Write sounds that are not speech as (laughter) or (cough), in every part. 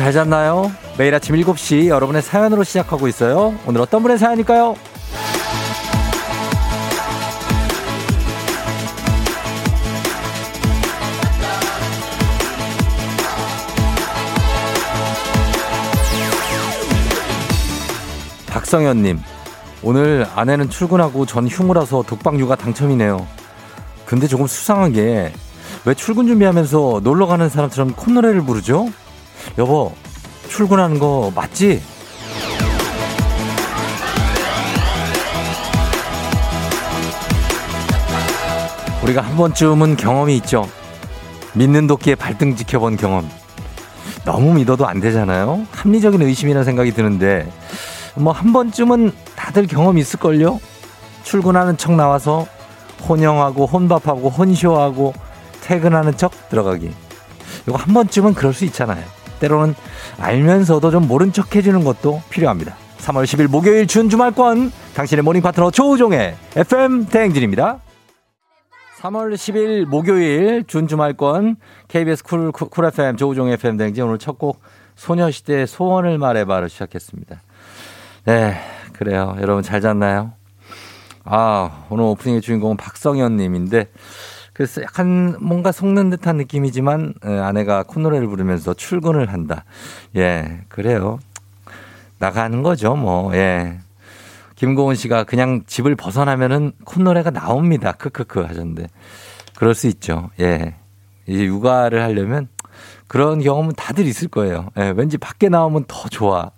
잘 잤나요? 매일 아침 7시 여러분의 사연으로 시작하고 있어요. 오늘 어떤 분의 사연일까요? 박성현님, 오늘 아내는 출근하고 전 휴무라서 독방 육아 당첨이네요. 근데 조금 수상한 게 왜 출근 준비하면서 놀러 가는 사람처럼 콧노래를 부르죠? 여보, 출근하는 거 맞지? 우리가 한 번쯤은 경험이 있죠. 믿는 도끼에 발등 지켜본 경험. 너무 믿어도 안 되잖아요. 합리적인 의심이라는 생각이 드는데, 뭐 한 번쯤은 다들 경험이 있을걸요? 출근하는 척 나와서 혼영하고 혼밥하고 혼쇼하고 퇴근하는 척 들어가기. 이거 한 번쯤은 그럴 수 있잖아요. 때로는 알면서도 좀 모른 척 해주는 것도 필요합니다. 3월 10일 목요일 준 주말권 당신의 morning 파트너 조우종의 FM 대행진입니다. 3월 10일 목요일 준 주말권 KBS 쿨, 쿨, 쿨 FM 조우종의 FM 대행진 오늘 첫 곡 소녀시대의 소원을 말해봐를 시작했습니다. 네, 그래요. 여러분 잘 잤나요? 아, 오늘 오프닝의 주인공은 박성현 님인데 그래서 약간 뭔가 속는 듯한 느낌이지만 아내가 콧노래를 부르면서 출근을 한다. 예, 그래요. 나가는 거죠, 뭐. 예. 김고은 씨가 그냥 집을 벗어나면은 콧노래가 나옵니다. 크크크 하셨는데. 그럴 수 있죠. 예. 이제 육아를 하려면 그런 경험은 다들 있을 거예요. 예, 왠지 밖에 나오면 더 좋아.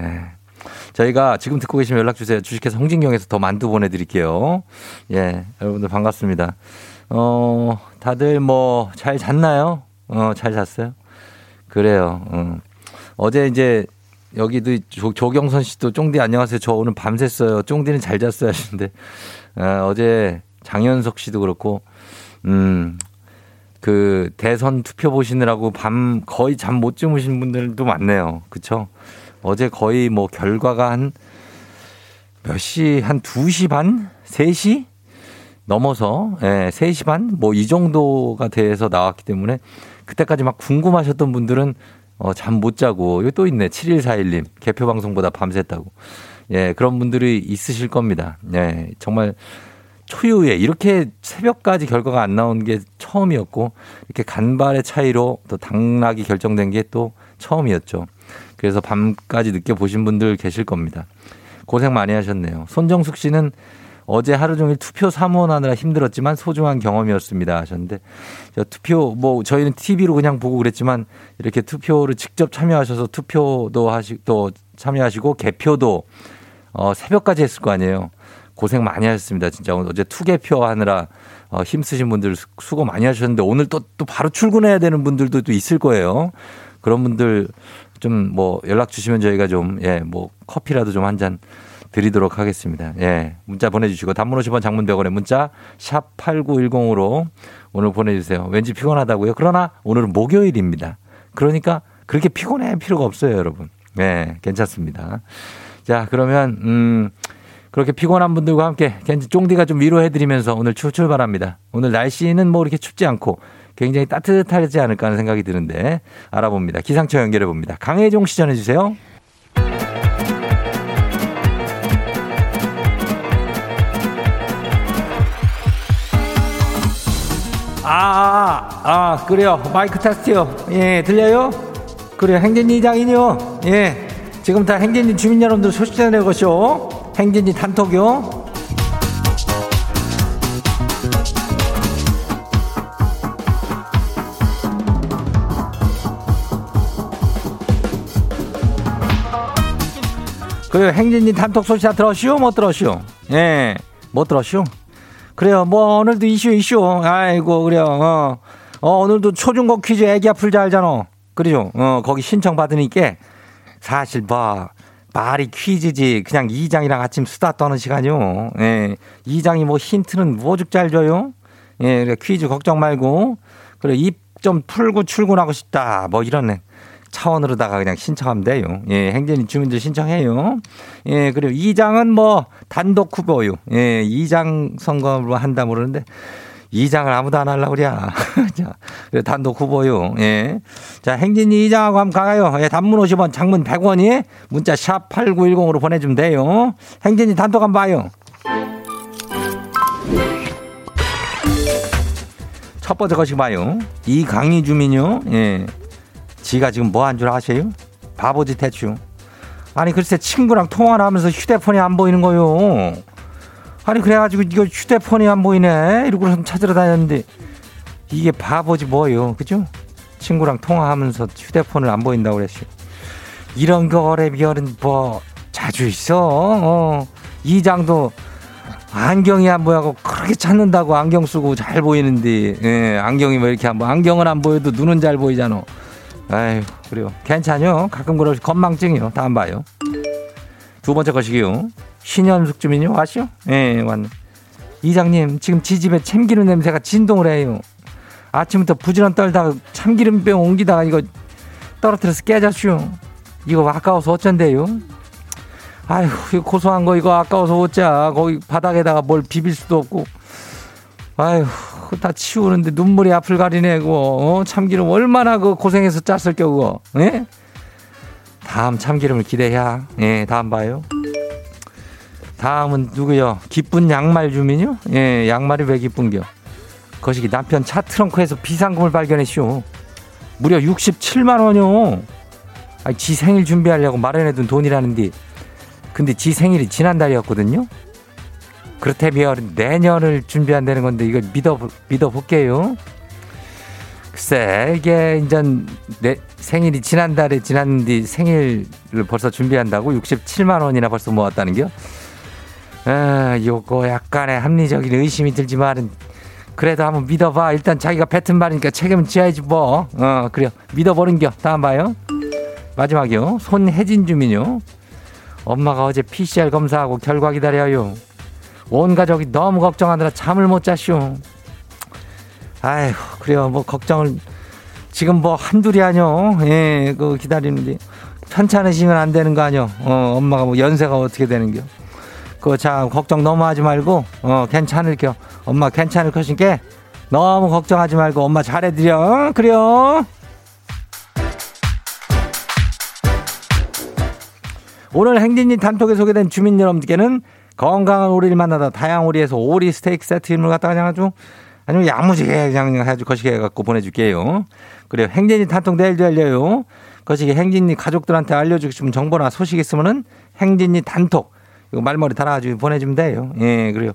예. 저희가 지금 듣고 계시면 연락 주세요. 주식회사 홍진경에서 더 만두 보내드릴게요. 예, 여러분들 반갑습니다. 어, 다들 뭐 잘 잤나요? 어, 잘 잤어요? 그래요. 어. 어제 이제 여기도 조, 조경선 씨도 쫑디 안녕하세요. 저 오늘 밤샜어요. 쫑디는 잘 잤어요 하시는데 어, 어제 장현석 씨도 그렇고 음. 그 대선 투표 보시느라고 밤 거의 잠 못 주무신 분들도 많네요. 그쵸? 어제 거의 뭐 결과가 한 몇 시, 한 2시 반? 3시? 넘어서, 예, 3시 반? 뭐 이 정도가 돼서 나왔기 때문에 그때까지 막 궁금하셨던 분들은 어, 잠 못 자고, 여기 또 있네. 7141님. 개표 방송보다 밤샜다고. 예, 그런 분들이 있으실 겁니다. 예, 정말 초유에 이렇게 새벽까지 결과가 안 나온 게 처음이었고, 이렇게 간발의 차이로 또 당락이 결정된 게 또 처음이었죠. 그래서 밤까지 늦게 보신 분들 계실 겁니다. 고생 많이 하셨네요. 손정숙 씨는 어제 하루 종일 투표 사무원하느라 힘들었지만 소중한 경험이었습니다 하셨는데 투표 뭐 저희는 TV로 그냥 보고 그랬지만 이렇게 투표를 직접 참여하셔서 투표도 하시 또 참여하시고 개표도 어 새벽까지 했을 거 아니에요. 고생 많이 하셨습니다. 진짜 어제 투개표 하느라 어 힘쓰신 분들 수고 많이 하셨는데 오늘 또 또 바로 출근해야 되는 분들도 또 있을 거예요. 그런 분들 좀 뭐 연락 주시면 저희가 좀 예 뭐 커피라도 좀 한 잔 드리도록 하겠습니다. 예. 문자 보내주시고 단문 50원 장문 100원에 문자 샵 8910으로 오늘 보내주세요. 왠지 피곤하다고요. 그러나 오늘은 목요일입니다. 그러니까 그렇게 피곤해 필요가 없어요, 여러분. 네, 괜찮습니다. 자, 그러면, 음, 그렇게 피곤한 분들과 함께 괜히 쫑디가 좀 위로해드리면서 오늘 출, 출발합니다. 오늘 날씨는 뭐 이렇게 춥지 않고 굉장히 따뜻하지 않을까 하는 생각이 드는데 알아봅니다. 기상청 연결해 봅니다. 강혜종 시 전해주세요. 아, 아, 아, 그래요. 마이크 테스트요. 예, 들려요? 그래요. 행진이 이장이요. 예. 지금 다 행진이 주민 여러분들 소식 전해보시오. 행진이 단톡요. 그래요. 행진이 단톡 소식 다 들었시오? 못 들었시오? 예. 못 들었시오? 그래요. 뭐 오늘도 이슈 이슈. 아이고 그래요. 어, 어 오늘도 초중고 퀴즈 애기야 풀자 알잖아. 그러죠. 어 거기 신청 받으니까 사실 뭐 말이 퀴즈지 그냥 이장이랑 아침 수다 떠는 시간이요. 예. 이장이 뭐 힌트는 뭐죽 잘 줘요. 예, 퀴즈 걱정 말고 그래 입 좀 풀고 출근하고 싶다. 뭐 이런 차원으로다가 그냥 신청하면 돼요. 예, 행진이 주민들 신청해요. 예, 그리고 이장은 뭐 단독 후보요. 예, 이장 선거로 한다 그러는데 이장을 아무도 안 하려고 그래. (laughs) 자, 단독 후보요. 예. 자, 행진이 이장하고 한번 가요. 예, 단문 50원, 장문 100원이 문자 샵 8910으로 보내주면 돼요. 행진이 단독 한번 봐요. 첫 번째 것이 봐요. 이강희 주민요. 예. 지가 지금 뭐 한 줄 아세요? 바보짓 대충. 아니 글쎄 친구랑 통화를 하면서 휴대폰이 안 보이는 거요. 아니 그래가지고 이거 휴대폰이 안 보이네 이러고 찾으러 다녔는데 이게 바보지 뭐요 그죠? 친구랑 통화하면서 휴대폰을 안 보인다고 그랬어요. 이런 거래 비결은 뭐 자주 있어. 어. 이장도 안경이 안 보여고 그렇게 찾는다고 안경 쓰고 잘 보이는데 예, 안경이 왜 이렇게 안 보여? 안경은 안 보여도 눈은 잘 보이잖아. 아유 그래요. 괜찮요. 가끔 그럴 건망증이요. 다음 봐요. 두 번째 것이기요. 신현숙 주민요. 아시오? 예, 왔네. 이장님, 지금 지집에 참기름 냄새가 진동을 해요. 아침부터 부지런 떨다가 참기름병 옮기다가 이거 떨어뜨려서 깨졌슈. 이거 아까워서 어쩐대요? 아휴, 이거 고소한 거 이거 아까워서 어짜. 거기 바닥에다가 뭘 비빌 수도 없고. 아휴, 다 치우는데 눈물이 앞을 가리네, 그거. 어? 참기름 얼마나 그 고생해서 짰을 겨, 그거. 예? 다음 참기름을 기대해야. 예, 다음 봐요. 다음은 누구요? 기쁜 양말 주민요? 예, 양말이 왜 기쁜겨? 거시기 남편 차 트렁크에서 비상금을 발견했쇼. 무려 67만 원요. 아니, 지 생일 준비하려고 마련해둔 돈이라는데 근데 지 생일이 지난달이었거든요. 그렇다면 내년을 준비한다는 건데 이걸 믿어 믿어볼게요. 글쎄 이게 이제 내 생일이 지난달에 지났는데 생일을 벌써 준비한다고 67만 원이나 벌써 모았다는겨? 아, 요거 약간의 합리적인 의심이 들지만 그래도 한번 믿어봐. 일단 자기가 뱉은 말이니까 책임은 지어야지 뭐. 어 그래요. 믿어보는겨. 다음 봐요. 마지막이요. 손혜진 주민요. 엄마가 어제 PCR 검사하고 결과 기다려요. 온 가족이 너무 걱정하느라 잠을 못 잤쇼. 아휴, 그래요. 뭐, 걱정을, 지금 뭐, 한둘이 아뇨. 예, 그 기다리는데. 편찮으시면 안 되는 거 아뇨. 어, 엄마가 뭐, 연세가 어떻게 되는 겨. 그, 자, 걱정 너무 하지 말고, 어, 괜찮을 겨. 엄마 괜찮을 것이니까 너무 걱정하지 말고 엄마 잘해드려. 어? 그래요. 오늘 행진이 단톡에 소개된 주민 여러분께는 건강한 오리를 만나다 다양한 오리에서 오리 스테이크 세트를 갖다가 그냥 아주 아니면 야무지게 그냥 해가지고 거시게 해갖고 보내줄게요. 그래요. 행진이 단톡 내일도 열려요. 거시기 행진이 가족들한테 알려주고 싶은 정보나 소식 있으면은 행진이 단톡 이거 말머리 달아가지고 보내주면 돼요. 예, 그래요.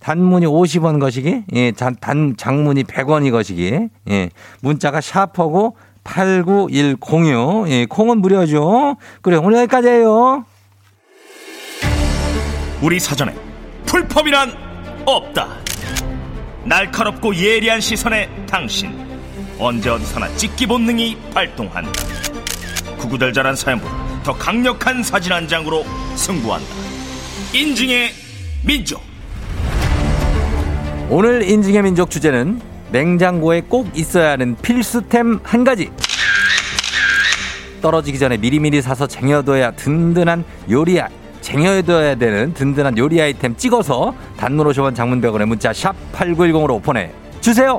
단문이 50원 거시기, 예, 단, 장문이 100원이 거시기, 예, 문자가 샤퍼고 89106. 예, 콩은 무료죠. 그래, 오늘 여기까지예요. 우리 사전에 풀펌이란 없다. 날카롭고 예리한 시선에 당신 언제 어디서나 찍기 본능이 발동한다. 구구절절한 사연보다 더 강력한 사진 한 장으로 승부한다. 인증의 민족. 오늘 인증의 민족 주제는 냉장고에 꼭 있어야 하는 필수템 한 가지. 떨어지기 전에 미리미리 사서 쟁여둬야 든든한 요리 쟁여둬야 되는 든든한 요리 아이템 찍어서 단문 50원 장문 100원에 문자 샵 8910으로 보내 주세요.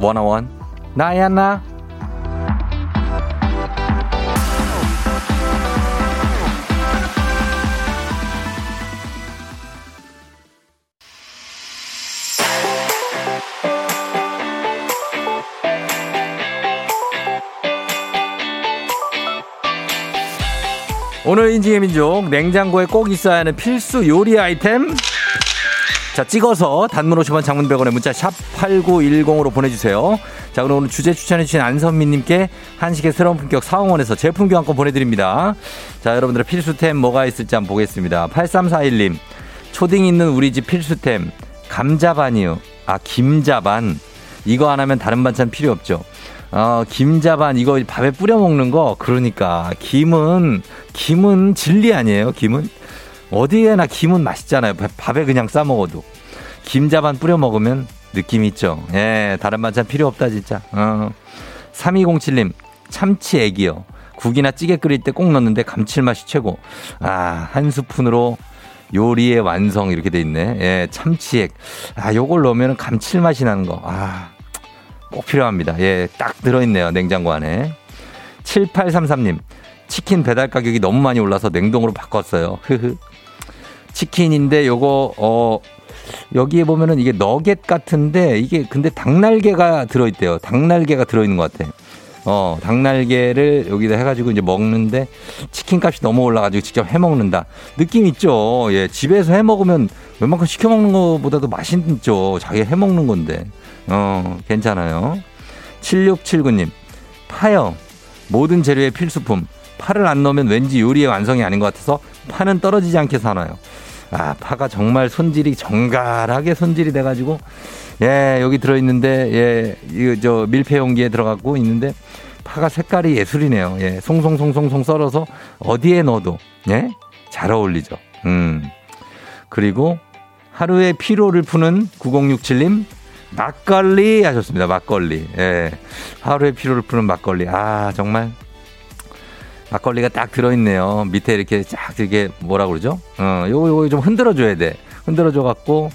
원어원 나야 나 오늘 인증의 민족 냉장고에 꼭 있어야 하는 필수 요리 아이템. 자 찍어서 단문 50원 장문 100원에 문자 샵 8910으로 보내주세요. 자 그럼 오늘 주제 추천해주신 안선미님께 한식의 새로운 품격 사원에서 제품 교환권 보내드립니다. 자 여러분들의 필수템 뭐가 있을지 한번 보겠습니다. 8341님 초딩 있는 우리 집 필수템 감자반이요. 아 김자반. 이거 안 하면 다른 반찬 필요 없죠 어, 김자반 이거 밥에 뿌려 먹는 거 그러니까 김은 김은 진리 아니에요 김은 어디에나 김은 맛있잖아요 밥에 그냥 싸 먹어도 김자반 뿌려 먹으면 느낌 있죠 예 다른 반찬 필요 없다 진짜 어. 3207님 참치 애기요 국이나 찌개 끓일 때 꼭 넣는데 감칠맛이 최고. 아, 한 스푼으로 요리의 완성 이렇게 돼 있네. 예, 참치액. 아, 요걸 넣으면 감칠맛이 나는 거. 아, 꼭 필요합니다. 예, 딱 들어있네요. 냉장고 안에. 7833님. 치킨 배달 가격이 너무 많이 올라서 냉동으로 바꿨어요. 흐흐. 치킨인데 요거, 어, 여기에 보면은 이게 너겟 같은데 이게 근데 닭날개가 들어있대요. 닭날개가 들어있는 것 같아. 어, 닭날개를 여기다 해가지고 이제 먹는데 치킨 값이 너무 올라가지고 직접 해 먹는다. 느낌 있죠. 예, 집에서 해 먹으면 웬만큼 시켜 먹는 것보다도 맛있죠. 자기 해 먹는 건데. 어, 괜찮아요. 7679님, 파요. 모든 재료의 필수품. 파를 안 넣으면 왠지 요리의 완성이 아닌 것 같아서 파는 떨어지지 않게 사놔요. 아, 파가 정말 손질이 정갈하게 손질이 돼가지고, 예, 여기 들어있는데, 예, 이거 저 밀폐 용기에 들어가고 있는데, 파가 색깔이 예술이네요. 예, 송송송송송 썰어서 어디에 넣어도, 예, 잘 어울리죠. 음. 그리고 하루의 피로를 푸는 9067님, 막걸리 하셨습니다. 막걸리. 예. 하루의 피로를 푸는 막걸리. 아, 정말 막걸리가 딱 들어있네요. 밑에 이렇게 쫙 이렇게 뭐라 그러죠? 어, 요거, 요거 좀 흔들어줘야 돼. 흔들어줘갖고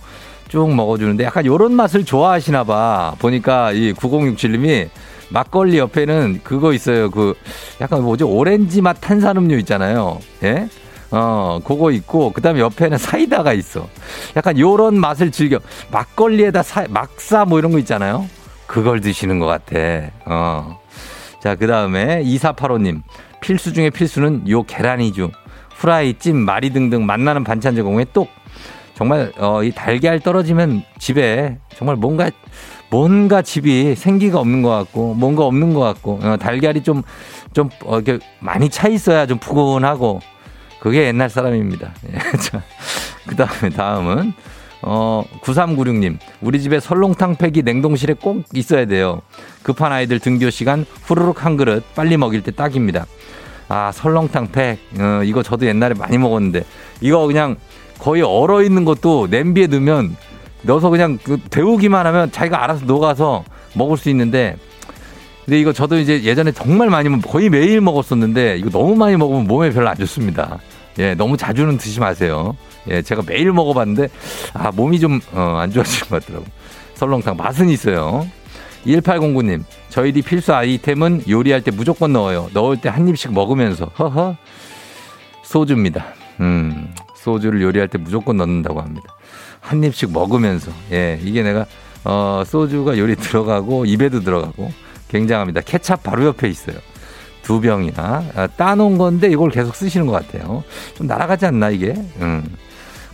쭉 먹어주는데 약간 요런 맛을 좋아하시나 봐. 보니까 이 9067님이 막걸리 옆에는 그거 있어요. 그 약간 뭐지? 오렌지 맛 탄산음료 있잖아요. 예? 어, 그거 있고, 그 다음에 옆에는 사이다가 있어. 약간 요런 맛을 즐겨. 막걸리에다 사, 막사 뭐 이런 거 있잖아요. 그걸 드시는 것 같아. 어. 자, 그 다음에 2485님. 필수 중에 필수는 요 계란이죠. 후라이, 찜, 마리 등등 만나는 반찬 제공에 똑. 정말 어, 이 달걀 떨어지면 집에 정말 뭔가 뭔가 집이 생기가 없는 것 같고 뭔가 없는 것 같고 어, 달걀이 좀좀 좀, 어, 이렇게 많이 차 있어야 좀 푸근하고 그게 옛날 사람입니다. 예, (laughs) 그 다음에 다음은 어 9396님 우리 집에 설렁탕 팩이 냉동실에 꼭 있어야 돼요. 급한 아이들 등교 시간 후루룩 한 그릇 빨리 먹일 때 딱입니다. 아 설렁탕 팩 어, 이거 저도 옛날에 많이 먹었는데 이거 그냥 거의 얼어 있는 것도 냄비에 넣으면 넣어서 그냥 그 데우기만 하면 자기가 알아서 녹아서 먹을 수 있는데 근데 이거 저도 이제 예전에 정말 많이 거의 매일 먹었었는데 이거 너무 많이 먹으면 몸에 별로 안 좋습니다. 예, 너무 자주는 드시지 마세요. 예, 제가 매일 먹어봤는데 아 몸이 좀안 어, 좋아지는 것 같더라고. 설렁탕 맛은 있어요. 1809님, 저희들이 필수 아이템은 요리할 때 무조건 넣어요. 넣을 때 한 입씩 먹으면서. 허허. 소주입니다. 음, 소주를 요리할 때 무조건 넣는다고 합니다. 한 입씩 먹으면서. 예, 이게 내가, 어, 소주가 요리 들어가고, 입에도 들어가고, 굉장합니다. 케찹 바로 옆에 있어요. 두 병이나. 아, 따놓은 건데 이걸 계속 쓰시는 것 같아요. 좀 날아가지 않나, 이게? 음.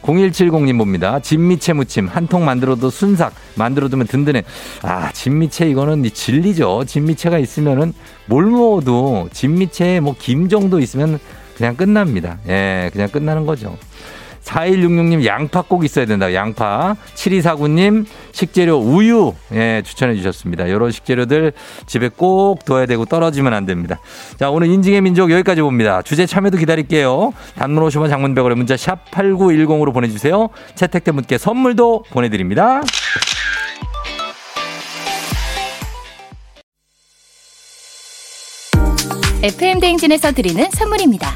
0170님 봅니다. 진미채 무침 한 통 만들어도 순삭 만들어두면 든든해. 아 진미채 이거는 진리죠. 진미채가 있으면은 뭘 먹어도 진미채에 뭐 김 정도 있으면 그냥 끝납니다. 예, 그냥 끝나는 거죠. 4166님 양파 꼭 있어야 된다. 양파. 7249님 식재료 우유 예, 추천해 주셨습니다. 이런 식재료들 집에 꼭 둬야 되고 떨어지면 안 됩니다. 자, 오늘 인증의 민족 여기까지 봅니다. 주제 참여도 기다릴게요. 단문 50원 장문백원의 문자 샵 8910으로 보내주세요. 채택된 분께 선물도 보내드립니다. FM 대행진에서 드리는 선물입니다.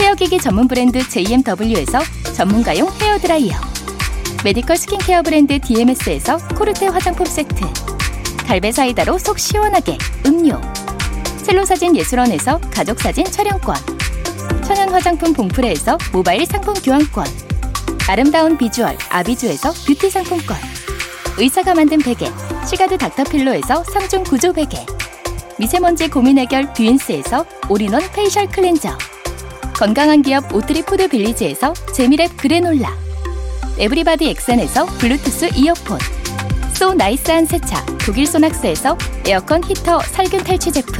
hair기기 전문 브랜드 JMW에서 전문가용 헤어드라이어. medical skincare 브랜드 DMS에서 코르테 화장품 세트. 갈배 사이다로 속 시원하게 음료. 첼로 사진 예술원에서 가족 사진 촬영권. 천연 화장품 봉프레에서 모바일 상품 교환권. 아름다운 비주얼 아비주에서 뷰티 상품권. 의사가 만든 베개 시가드 닥터필로에서 3중 구조 베개. 미세먼지 고민 해결 뷰인스에서 all-in-one facial cleanser 건강한 기업 오트리 푸드 빌리지에서 재미랩 그래놀라. 에브리바디 엑센에서 블루투스 이어폰. so nice한 세차 독일 소낙스에서 에어컨 히터 살균 탈취 제품.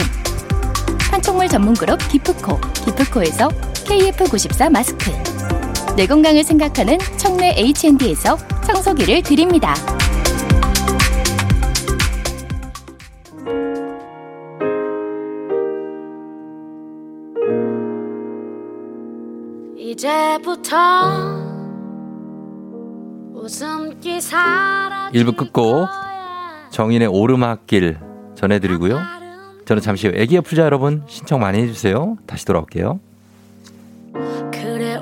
판촉물 전문 그룹 기프코 기프코에서 KF94 마스크. 내 건강을 생각하는 청내 H&D에서 청소기를 드립니다. 1부 끝곡 정인의 오르막길 전해드리고요. 저는 잠시 후 애기야 풀자 여러분 신청 많이 해주세요. 다시 돌아올게요. 그래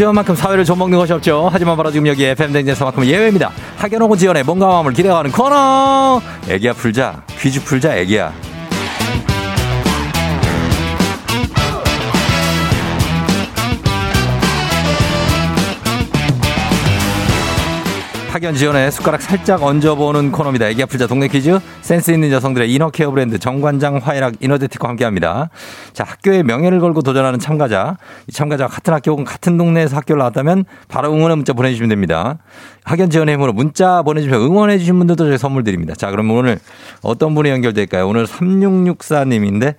지원만큼 사회를 좀먹는 것이 없죠. 하지만 바로 지금 여기 FM 댕진에서만큼 예외입니다. 오고 지원의 몸과 마음을 기대어가는 코너. 애기야 풀자. 퀴즈 풀자 애기야. 학연 지원의 숟가락 살짝 얹어보는 코너입니다. 애기 아플자 동네 퀴즈 센스 있는 여성들의 이너케어 브랜드 정관장 화이락 이너제틱과 함께합니다. 자 학교의 명예를 걸고 도전하는 참가자 이 참가자가 같은 학교 혹은 같은 동네에서 학교를 나왔다면 바로 응원의 문자 보내주시면 됩니다. 학연 지원의 힘으로 문자 보내주시면 응원해 주신 분들도 저희 선물 드립니다. 자 그럼 오늘 어떤 분이 연결될까요? 오늘 3664님인데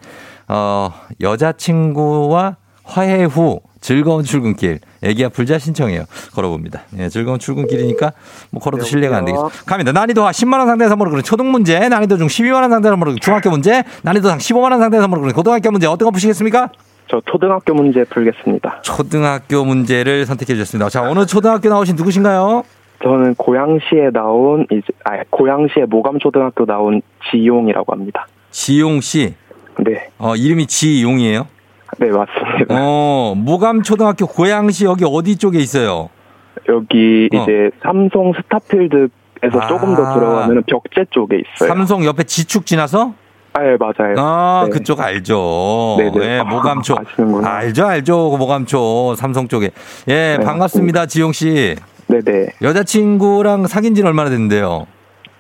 어 여자친구와 화해 후 즐거운 출근길 애기야 불자 신청해요. 걸어봅니다. 예, 즐거운 출근길이니까 뭐 걸어도 실례가 안 되겠어. 갑니다. 난이도 10만 원 상대 선물을 그런 초등 문제, 난이도 중 12만 원 상대 선물을 중학교 문제, 난이도 상 15만 원 상대 선물을 그런 고등학교 문제 어떤 거 푸시겠습니까? 저 초등학교 문제 풀겠습니다. 초등학교 문제를 선택해 주셨습니다. 자, 어느 초등학교 나오신 누구신가요? 저는 고양시에 나온 이제 아 고양시에 모감 초등학교 나온 지용이라고 합니다. 지용 씨. 네, 어, 이름이 지용이에요? 네 맞습니다. 어, 모감 초등학교 고양시 여기 어디 쪽에 있어요? 여기 어. 이제 삼성 스타필드 에서 아. 조금 더 들어가면 벽제 쪽에 있어요. 삼성 옆에 지축 지나서? 아, 예, 맞아요. 아, 네. 그쪽 알죠. 네네. 예, 모감초. 아시는구나. 알죠, 알죠. 그 모감초. 삼성 쪽에. 예, 네, 반갑습니다, 지용 씨. 네네. 여자친구랑 사귄 지는 얼마나 됐는데요?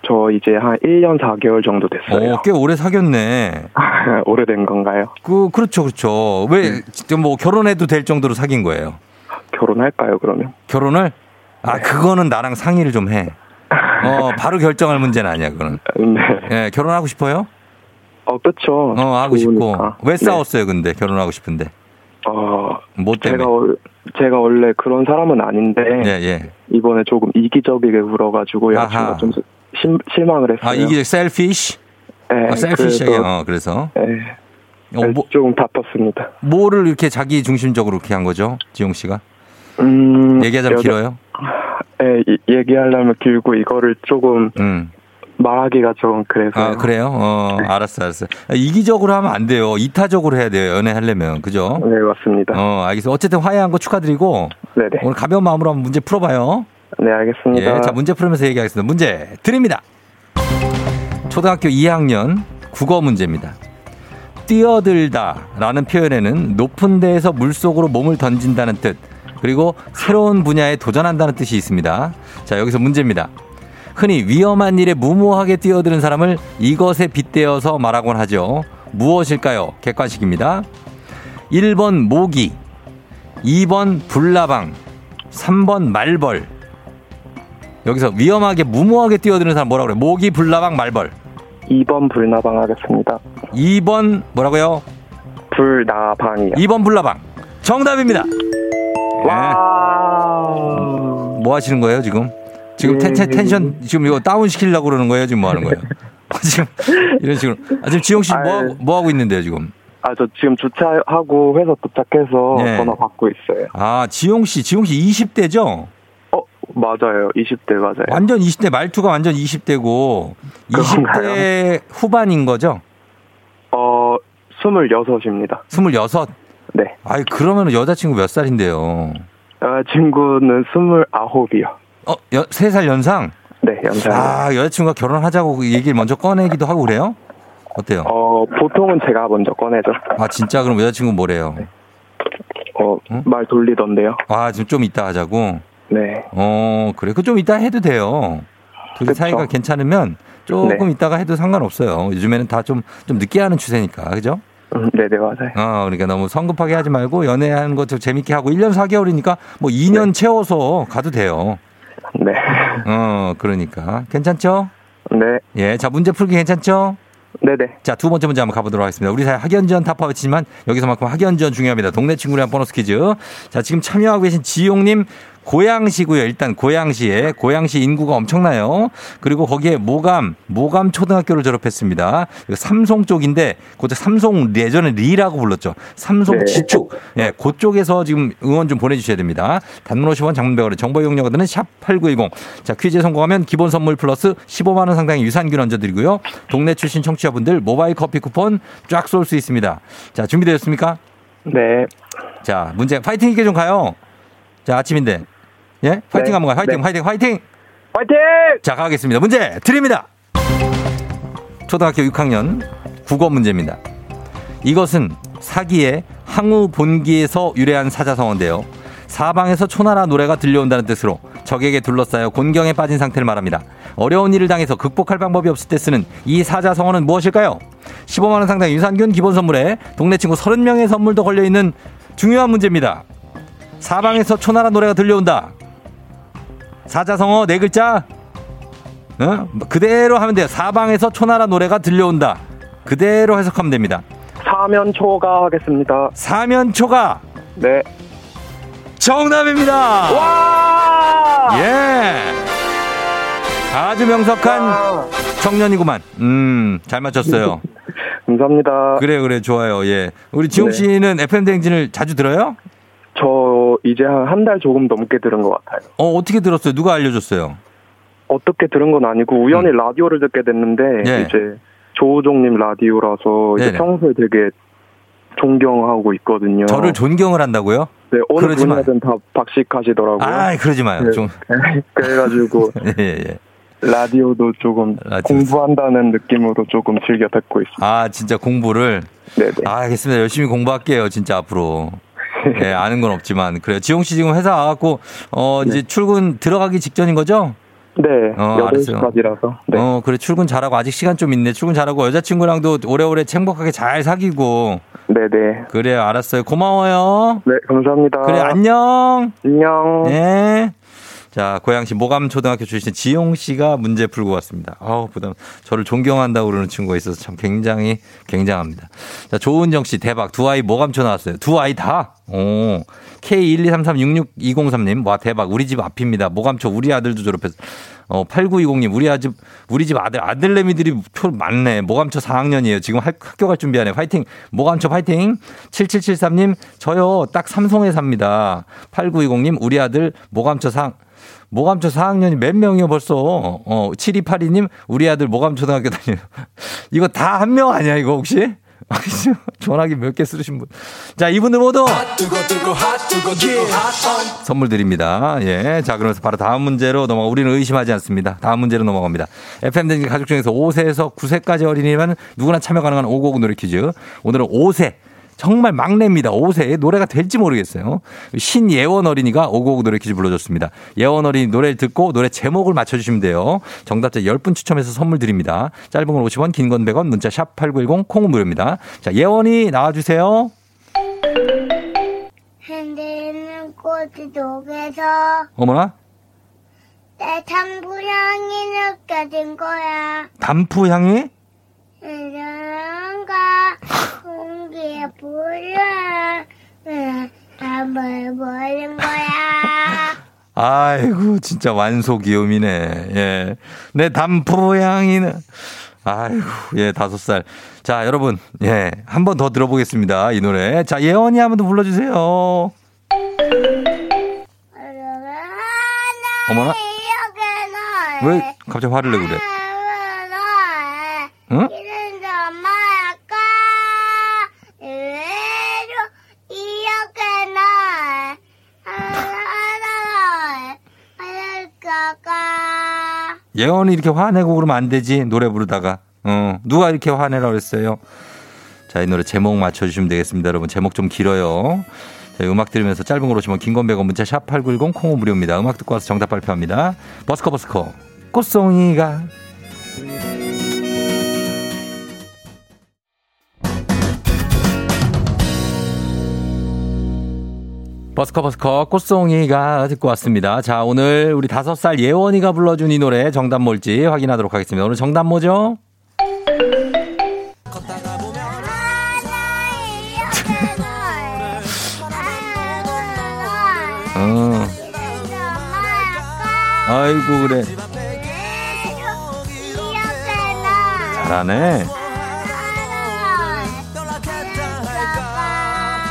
저 이제 한 1년 4개월 정도 됐어요. 오, 꽤 오래 사귀었네. (laughs) 오래된 건가요? 그, 그렇죠, 그렇죠. 왜, 지금 뭐 결혼해도 될 정도로 사귄 거예요? 결혼할까요, 그러면? 결혼을? 아, 네. 그거는 나랑 상의를 좀 해. (laughs) 어, 바로 결정할 문제는 아니야, 그거는. 네. 예, 결혼하고 싶어요? 어, 그쵸. 어, 하고 싶고. 좋으니까. 왜 네. 싸웠어요, 근데? 결혼하고 싶은데. 어, 뭐 때문에? 제가, 월- 제가 원래 그런 사람은 아닌데, 예, 예. 이번에 조금 이기적이게 굴어가지고 아하. 여자친구가 좀 심, 실망을 했어요. 아, 이게 셀피쉬? 네, 어, 셀피쉬. 그래서, 어, 그래서. 네, 어, 뭐, 조금 다퉜습니다. 뭐를 이렇게 자기 중심적으로 이렇게 한 거죠? 지용 씨가? 음, 얘기하자면 여자- 길어요? 네, 이- 얘기하려면 길고 이거를 조금 음. 말하기가 좀 그래서. 아, 그래요? 어, 알았어, 알았어. 이기적으로 하면 안 돼요. 이타적으로 해야 돼요. 연애하려면. 그죠? 네, 맞습니다. 어, 알겠어. 어쨌든 화해한 거 축하드리고 네네. 오늘 가벼운 마음으로 한번 문제 풀어봐요. 네, 알겠습니다. 예, 자, 문제 풀으면서 얘기하겠습니다. 문제 드립니다. 초등학교 2학년 국어 문제입니다. 뛰어들다 라는 표현에는 높은 데에서 물속으로 몸을 던진다는 뜻, 그리고 새로운 분야에 도전한다는 뜻이 있습니다. 자, 여기서 문제입니다. 흔히 위험한 일에 무모하게 뛰어드는 사람을 이것에 빗대어서 말하곤 하죠. 무엇일까요? 객관식입니다. 1번 모기, 2번 불나방, 3번 말벌. 여기서 위험하게 무모하게 뛰어드는 사람 뭐라고 그래? 모기, 불나방, 말벌. 2번 불나방 하겠습니다. 2번 뭐라고요? 불나방이요. 2번 불나방. 정답입니다. 와. 뭐 하시는 거예요, 지금? 지금 텐, 텐, 텐션 지금 이거 다운 시키려고 그러는 거예요? 지금 뭐 하는 거예요? (laughs) 지금 이런 식으로. 아, 지금 지영 씨뭐 아유. 하고, 뭐 하고 있는데요, 지금? 아, 저 지금 주차하고 회사 도착해서 네. 전화 받고 있어요. 아, 지용 씨, 지용 씨 20대죠? 어, 맞아요. 20대 맞아요. 완전 20대 말투가 완전 20대고 20대 그런가요? 후반인 거죠? 어, 26입니다. 26. 네. 아이 그러면 여자친구 몇 살인데요? 어, 친구는 29이요. 어, 여, 3살 연상? 네, 연상. 아, 여자친구가 결혼하자고 그 얘기를 먼저 꺼내기도 하고 그래요? 어때요? 어, 보통은 제가 먼저 꺼내죠. 아, 진짜 그럼 여자친구 뭐래요? 어, 응? 말 돌리던데요. 아, 지금 좀 이따 하자고? 네. 어, 그래. 그 좀 이따 해도 돼요. 둘이 그쵸. 사이가 괜찮으면 조금 네. 이따가 해도 상관없어요. 요즘에는 다 좀, 좀 늦게 하는 추세니까. 그죠? 음, 네네, 맞아요. 어, 그러니까 너무 성급하게 하지 말고 연애하는 거좀 재밌게 하고 1년 4개월이니까 뭐 2년 네. 채워서 가도 돼요. 네. 어, 그러니까. 괜찮죠? 네. 예. 자, 문제 풀기 괜찮죠? 네네. 자, 두 번째 문제 한번 가보도록 하겠습니다. 우리 사회 학연지원 타파였지만 여기서만큼 학연지원 중요합니다. 동네 친구랑 보너스 퀴즈. 자, 지금 참여하고 계신 지용님 고양시고요. 일단 고양시에 고양시 인구가 엄청나요. 그리고 거기에 모감 모감 초등학교를 졸업했습니다. 삼송 쪽인데 그때 삼송 예전에 리라고 불렀죠. 삼송 네. 지축. 예, 그쪽에서 지금 응원 좀 보내주셔야 됩니다. 단문 50원 장문 100원의 정보 이용료가 드는 샵 8910. 자, 퀴즈에 성공하면 기본 선물 플러스 15만 원 상당의 유산균 얹어드리고요. 동네 출신 청취자분들 모바일 커피 쿠폰 쫙 쏠 수 있습니다. 자, 준비되셨습니까? 네. 자, 문제 파이팅 있게 좀 가요. 자, 아침인데. 예? 파이팅 네. 한번 가요. 파이팅, 네. 파이팅, 파이팅! 화이팅! 자, 가겠습니다. 문제 드립니다. 초등학교 6학년 국어 문제입니다. 이것은 사기의 항우 본기에서 유래한 사자성어인데요. 사방에서 초나라 노래가 들려온다는 뜻으로 적에게 둘러싸여 곤경에 빠진 상태를 말합니다. 어려운 일을 당해서 극복할 방법이 없을 때 쓰는 이 사자성어는 무엇일까요? 15만 원 상당의 유산균 기본 선물에 동네 친구 30명의 선물도 걸려 있는 중요한 문제입니다. 사방에서 초나라 노래가 들려온다. 사자성어 네 글자. 어? 그대로 하면 돼요. 사방에서 초나라 노래가 들려온다. 그대로 해석하면 됩니다. 사면초가 하겠습니다. 사면초가 네. 정답입니다. 와! 예. 아주 명석한 와! 청년이구만. 음, 잘 맞췄어요. (laughs) 감사합니다. 그래, 그래, 좋아요. 예. 우리 지용 네. 씨는 FM 대행진을 자주 들어요? 저 이제 한 한 달 조금 넘게 들은 것 같아요. 어, 어떻게 들었어요? 누가 알려줬어요? 어떻게 들은 건 아니고 우연히 라디오를 듣게 됐는데 음. 네. 이제 조우종님 라디오라서 이제 네네. 평소에 되게 존경하고 있거든요. 저를 존경을 한다고요? 네, 어느. 분야든 다 박식하시더라고요. 아, 그러지 마요. 네. 좀. (laughs) 그래가지고 (laughs) 예, 예. 라디오도 조금 라디오. 공부한다는 느낌으로 조금 즐겨 듣고 있습니다. 아, 진짜 공부를. 네 네. 아, 알겠습니다. 열심히 공부할게요. 진짜 앞으로. (laughs) 예, 아는 건 없지만. 그래요. 지용 씨 지금 회사 와갖고, 어, 이제 출근 들어가기 직전인 거죠? 네, 어, 8시까지라서. 네. 어, 그래. 출근 잘하고, 아직 시간 좀 있네. 출근 잘하고, 여자친구랑도 오래오래 행복하게 잘 사귀고. 네네. 그래요. 알았어요. 고마워요. 네, 감사합니다. 그래, 안녕. 안녕. 네. 자, 고양시 모감초등학교 출신 지용 씨가 문제 풀고 왔습니다. 아우, 부담. 저를 존경한다고 그러는 친구가 있어서 참 굉장히 굉장합니다. 자, 조은정 씨 대박. 두 아이 모감초 나왔어요. 두 아이 다? 오. K123366203님. 와, 대박. 우리 집 앞입니다. 모감초 우리 아들도 졸업했어. 어, 8920님. 우리 아집, 우리 집 아들, 아들내미들이 표 많네. 모감초 4학년이에요. 지금 학- 학교 갈 준비하네. 화이팅. 모감초 화이팅. 7773님. 저요. 딱 삼성에 삽니다. 8920님. 우리 아들 모감초 4, 모감초 4학년이 몇 명이요 벌써. 어, 7282님, 우리 아들 모감초등학교 다녀요. (laughs) 이거 다 한 명 아니야, 이거 혹시? (laughs) 전화기 몇 개 쓰신 분. 자, 이분들 모두 핫 선물 드립니다. 예. 자, 그러면서 바로 다음 문제로 넘어가. 우리는 의심하지 않습니다. 다음 문제로 넘어갑니다. FM댕진 가족 중에서 5세에서 9세까지 어린이면 누구나 참여 가능한 5곡 노래 퀴즈. 오늘은 5세. 정말 막내입니다. 5세. 노래가 될지 모르겠어요. 신예원 어린이가 5곡 노래 퀴즈 불러줬습니다. 예원 어린이 노래를 듣고 노래 제목을 맞춰주시면 돼요. 정답자 10분 추첨해서 선물 드립니다. 짧은 건 50원, 긴 건 100원, 문자 샵 8910, 콩은 무료입니다. 자, 예원이 나와주세요. 흔들리는 꽃 아버지 독에서 어머나? 내 담부향이 느껴진 거야. 단푸 향이? 이런가 공기에 불을 담을 버린 거야. 아이고, 진짜 완소 귀요미네. 예. 내 단푸 향이는. 아이고, 예, 다섯 살. 자, 여러분, 예, 한 번 더 들어보겠습니다. 이 노래. 자, 예원이 한 번 더 불러주세요. 어머나. 왜 갑자기 화를 내고 그래? 응? 이런 엄마가 의외로 이렇게 날 하나하나 할까가 예원이 이렇게 화내고 그러면 안 되지. 노래 부르다가. 어, 누가 이렇게 화내라 그랬어요? 자, 이 노래 제목 맞춰주시면 되겠습니다. 여러분, 제목 좀 길어요. 자, 음악 들으면서 짧은 걸 오시면 긴건 100원 문자 샵 8910 콩은 무료입니다. 음악 듣고 와서 정답 발표합니다. 버스커 버스커 꽃송이가 버스커 버스커 꽃송이가 듣고 왔습니다. 자, 오늘 우리 다섯 살 예원이가 불러준 이 노래 정답 뭘지 확인하도록 하겠습니다. 오늘 정답 뭐죠? 어, 아이고 그래. 잘하네.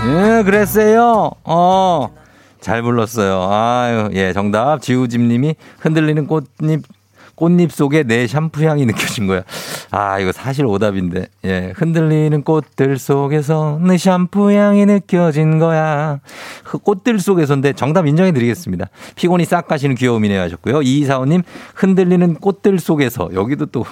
예, 그랬어요. 어. 잘 불렀어요. 아유, 예, 정답. 지우집 님이 흔들리는 꽃잎 꽃잎 속에 내 샴푸 향이 느껴진 거야. 아, 이거 사실 오답인데. 예. 흔들리는 꽃들 속에서 내 샴푸 향이 느껴진 거야. 그 꽃들 속에서인데 정답 인정해 드리겠습니다. 피곤이 싹 가시는 귀여움이네요 하셨고요. 이사오님 흔들리는 꽃들 속에서 여기도 또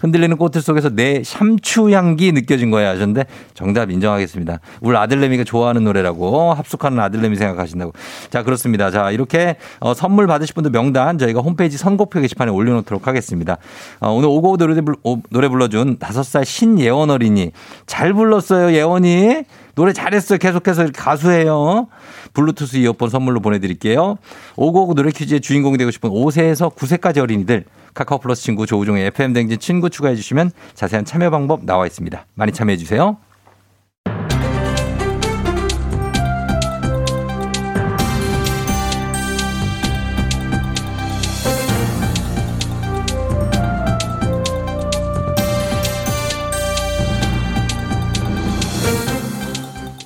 흔들리는 꽃들 속에서 내 샴추 향기 느껴진 거야 하셨는데 정답 인정하겠습니다. 우리 아들내미가 좋아하는 노래라고 합숙하는 아들내미 생각하신다고. 자, 그렇습니다. 자, 이렇게 어, 선물 받으실 분들 명단 저희가 홈페이지 선곡표 게시판에 올려놓 도록 하겠습니다. 어, 오늘 오고 노래, 노래 불러준 다섯 살 신예원 어린이 잘 불렀어요, 예원이. 노래 잘했어요. 계속해서 가수예요. 블루투스 이어폰 선물로 보내드릴게요. 오고오고 노래 퀴즈의 주인공이 되고 싶은 5세에서 9세까지 어린이들 카카오 플러스 친구 조우종의 FM 댕진 친구 추가해 주시면 자세한 참여 방법 나와 있습니다. 많이 참여해 주세요.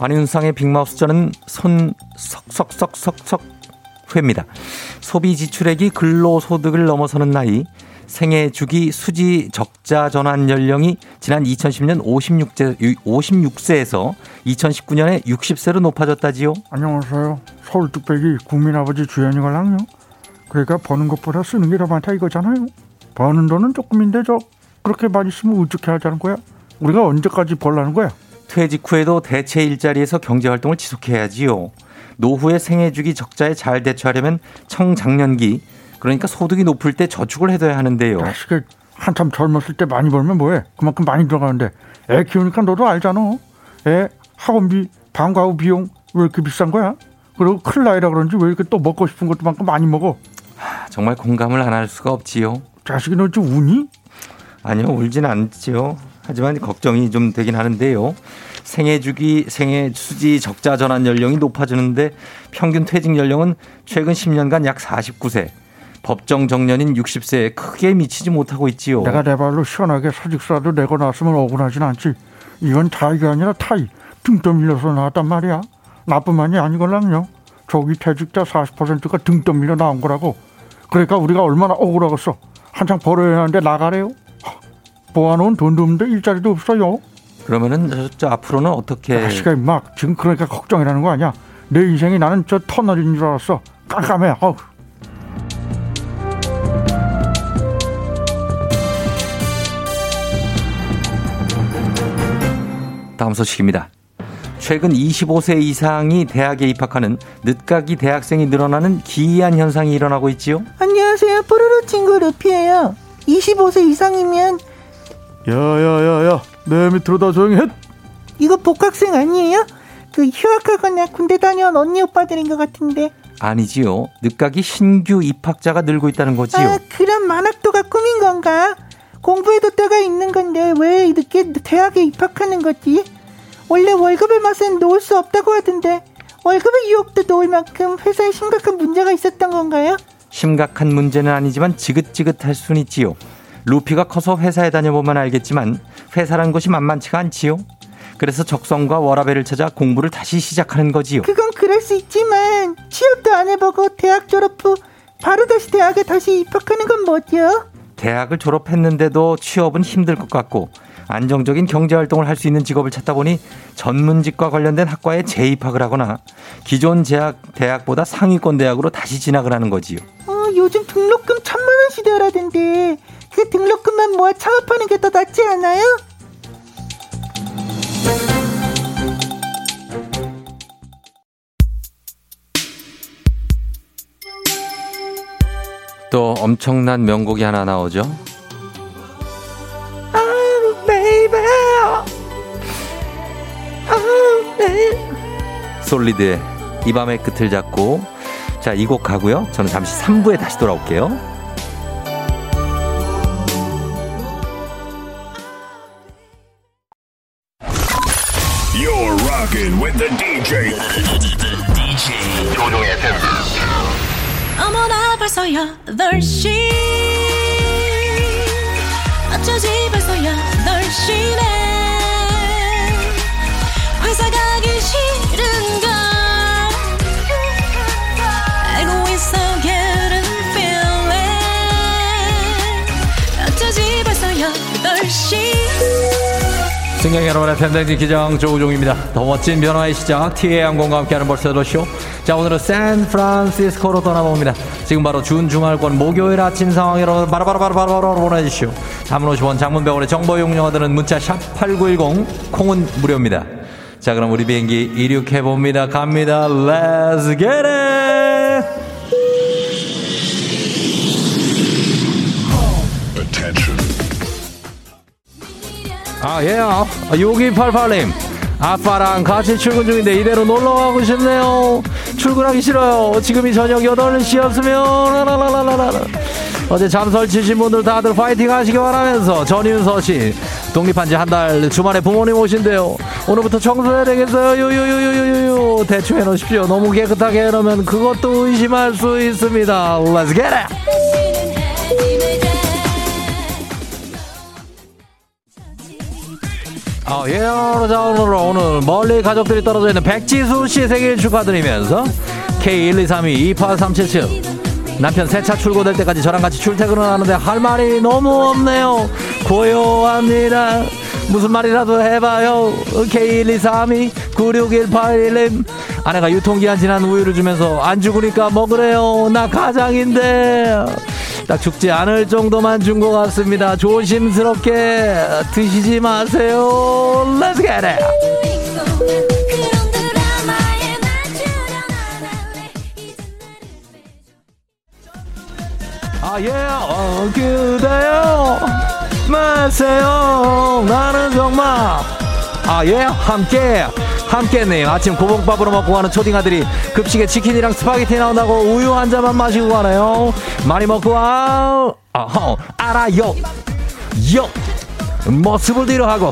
관윤상의 빅마우스 저는 손 석석석석석 회입니다. 소비 지출액이 근로소득을 넘어서는 나이, 생애 주기 수지 적자 전환 연령이 지난 2010년 56세, 56세에서 2019년에 60세로 높아졌다지요. 안녕하세요. 서울 뚝배기 국민 아버지 주연이 걸랑요. 그러니까 버는 것보다 쓰는 게 더 많다 이거잖아요. 버는 돈은 조금인데 저 그렇게 많이 쓰면 어떻게 하자는 거야? 우리가 언제까지 벌라는 거야? 퇴직 후에도 대체 일자리에서 경제 활동을 지속해야지요. 노후의 생애 주기 적자에 잘 대처하려면 청장년기, 그러니까 소득이 높을 때 저축을 해둬야 하는데요. 자식이 한참 젊었을 때 많이 벌면 뭐해? 그만큼 많이 들어가는데 애 키우니까 너도 알잖아. 애 학원비, 방과후 비용 왜 이렇게 비싼 거야? 그리고 클 나이라 그런지 왜 이렇게 또 먹고 싶은 것도 많고 많이 먹어? 정말 공감을 안 할 수가 없지요. 자식이 너좀 우니? 아니요, 울지는 않지요. 하지만 걱정이 좀 되긴 하는데요. 생애 주기, 생애 수지 적자 전환 연령이 높아지는데 평균 퇴직 연령은 최근 10년간 약 49세. 법정 정년인 60세에 크게 미치지 못하고 있지요. 내가 내 발로 시원하게 사직서라도 내고 나왔으면 억울하진 않지. 이건 타이가 아니라 타이. 등 떠밀려서 나왔단 말이야. 나뿐만이 아니걸랑요. 조기 퇴직자 40%가 등 떠밀려 나온 거라고. 그러니까 우리가 얼마나 억울하겠어. 한창 벌어야 하는데 나가래요. 하, 모아놓은 돈도 없는데 일자리도 없어요. 그러면은 저, 저 앞으로는 어떻게 아시가 막 지금 그러니까 걱정이라는 거 아니야. 내 인생이 나는 저 터널인 줄 알았어. 깜깜해. 어우. 다음 소식입니다. 최근 25세 이상이 대학에 입학하는 늦가기 대학생이 늘어나는 기이한 현상이 일어나고 있지요. 안녕하세요. 뽀로로 친구 루피예요. 25세 이상이면 야야야야 내 밑으로 다 조용히 해. 이거 복학생 아니에요? 그 휴학하거나 군대 다녀온 언니 오빠들인 것 같은데. 아니지요. 늦가기 신규 입학자가 늘고 있다는 거지요. 아, 그럼 만학도가 꿈인 건가? 공부해도 때가 있는 건데 왜 이렇게 대학에 입학하는 거지? 원래 월급의 맛은 놓을 수 없다고 하던데 월급의 유혹도 놓을 만큼 회사에 심각한 문제가 있었던 건가요? 심각한 문제는 아니지만 지긋지긋할 순 있지요. 루피가 커서 회사에 다녀보면 알겠지만 회사란 곳이 만만치가 않지요. 그래서 적성과 워라벨을 찾아 공부를 다시 시작하는 거지요. 그건 그럴 수 있지만 취업도 안 해보고 대학 졸업 후 바로 다시 대학에 다시 입학하는 건 뭐죠? 대학을 졸업했는데도 취업은 힘들 것 같고 안정적인 경제 활동을 할 수 있는 직업을 찾다 보니 전문직과 관련된 학과에 재입학을 하거나 기존 대학 대학보다 상위권 대학으로 다시 진학을 하는 거지요. 어, 요즘 등록금 천만 원 시대라던데 그 등록금만 모아 창업하는 게 더 낫지 않아요? 또 엄청난 명곡이 하나 나오죠. 솔리드의 이 밤의 끝을 잡고 자 이 곡 가고요. 저는 잠시 3부에 다시 돌아올게요. rocking with the DJ. (laughs) DJ 조종의 어머나 벌써 8시 승객 여러분의 팬데믹 기장 조우종입니다. 더 멋진 변화의 시작 티웨이 항공과 함께하는 벌써더쇼. 자 오늘은 샌프란시스코로 떠나봅니다. 지금 바로 준주말권 목요일 아침 상황 여러분 바로바로바로바로 보내주시오. 담은 50원 장문병원의 정보 용료들은 문자 샵 8910 콩은 무료입니다. 자 그럼 우리 비행기 이륙해봅니다. 갑니다. Let's get it! 아, 예, 요 6288님. 아빠랑 같이 출근 중인데 이대로 놀러 가고 싶네요. 출근하기 싫어요. 지금이 저녁 8시였으면, 라라라라라. 어제 잠 설치신 분들 다들 파이팅 하시기 바라면서 전윤서 씨. 독립한 지 한 달 주말에 부모님 오신대요. 오늘부터 청소해야 되겠어요. 요요요요요요. 대충 해놓으십시오. 너무 깨끗하게 해놓으면 그것도 의심할 수 있습니다. Let's get it! 아, 예, 자, 오늘, 오늘 멀리 가족들이 떨어져 있는 백지수 씨 생일 축하드리면서 K123228377 남편 새차 출고될 때까지 저랑 같이 출퇴근을 하는데 할 말이 너무 없네요. 고요합니다. 무슨 말이라도 해봐요. K123296181님 아내가 유통기한 지난 우유를 주면서 안 죽으니까 먹으래요. 나 가장인데. 딱 죽지 않을 정도만 준 것 같습니다. 조심스럽게 드시지 마세요. Let's get it. 아, 예, 어, 그대요. 마세요. 나는 정말. 아, 예, 함께. 함께님 아침 고봉밥으로 먹고 가는 초딩 아들이 급식에 치킨이랑 스파게티 나온다고 우유 한 잔만 마시고 가네요. 많이 먹고 와. 아허, 알아요. 요. 모습을 뒤로 하고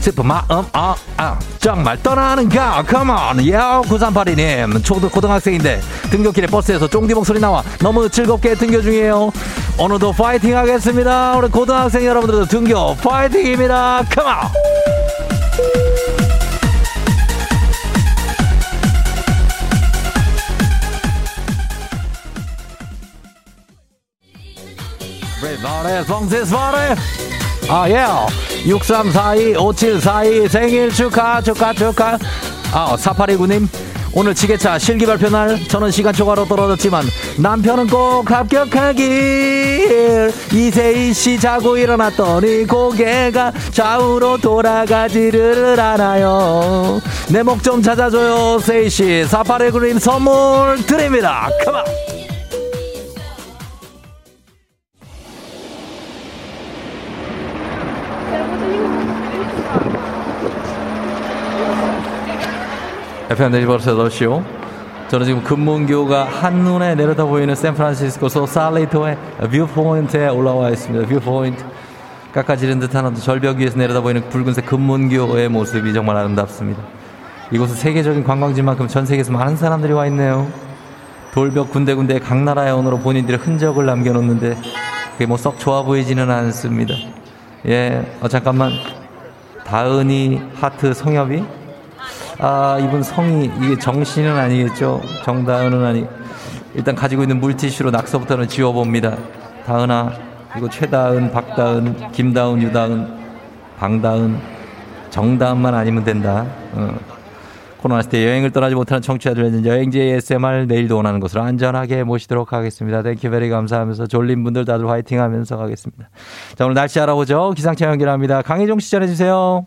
슬픈 마음 아, 아 정말 떠나는가 컴온 예 9382님 초등 고등학생인데 등교길에 버스에서 쫑디 목소리 나와 너무 즐겁게 등교 중이에요 오늘도 파이팅 하겠습니다 우리 고등학생 여러분들도 등교 파이팅입니다 컴온 브레이바레 성세스바레 아, 예. 6342-5742 생일 축하, 축하, 축하. 아, 4829님. 오늘 지게차 실기 발표 날 저는 시간 초과로 떨어졌지만 남편은 꼭 합격하길 이세희 씨 자고 일어났더니 고개가 좌우로 돌아가지를 않아요 내 목 좀 찾아줘요 세희 씨 4829님 선물 드립니다 FM 네이버스 8시오. 저는 지금 금문교가 한눈에 내려다 보이는 샌프란시스코 소살리토의 viewpoint에 올라와 있습니다. viewpoint. 깎아지른 듯한 절벽 위에서 내려다 보이는 붉은색 금문교의 모습이 정말 아름답습니다. 이곳은 세계적인 관광지만큼 전 세계에서 많은 사람들이 와 있네요. 돌벽 군데군데 각 나라의 언어로 본인들의 흔적을 남겨놓는데 그게 뭐 썩 좋아 보이지는 않습니다. 예, 어, 잠깐만. 다은이 하트 성엽이? 아, 이분 성이, 이게 정신은 아니겠죠? 정다은은 아니. 일단 가지고 있는 물티슈로 낙서부터는 지워봅니다. 다은아, 이거 최다은, 박다은, 김다은, 유다은, 방다은, 정다은만 아니면 된다. 어. 코로나 시대 여행을 떠나지 못하는 청취자들에는 여행지 ASMR 내일도 원하는 곳으로 안전하게 모시도록 하겠습니다. thank you very 감사하면서 졸린 분들 다들 화이팅 하면서 가겠습니다. 자, 오늘 날씨 알아보죠. 기상청 연결합니다. 강혜종 씨 전해주세요.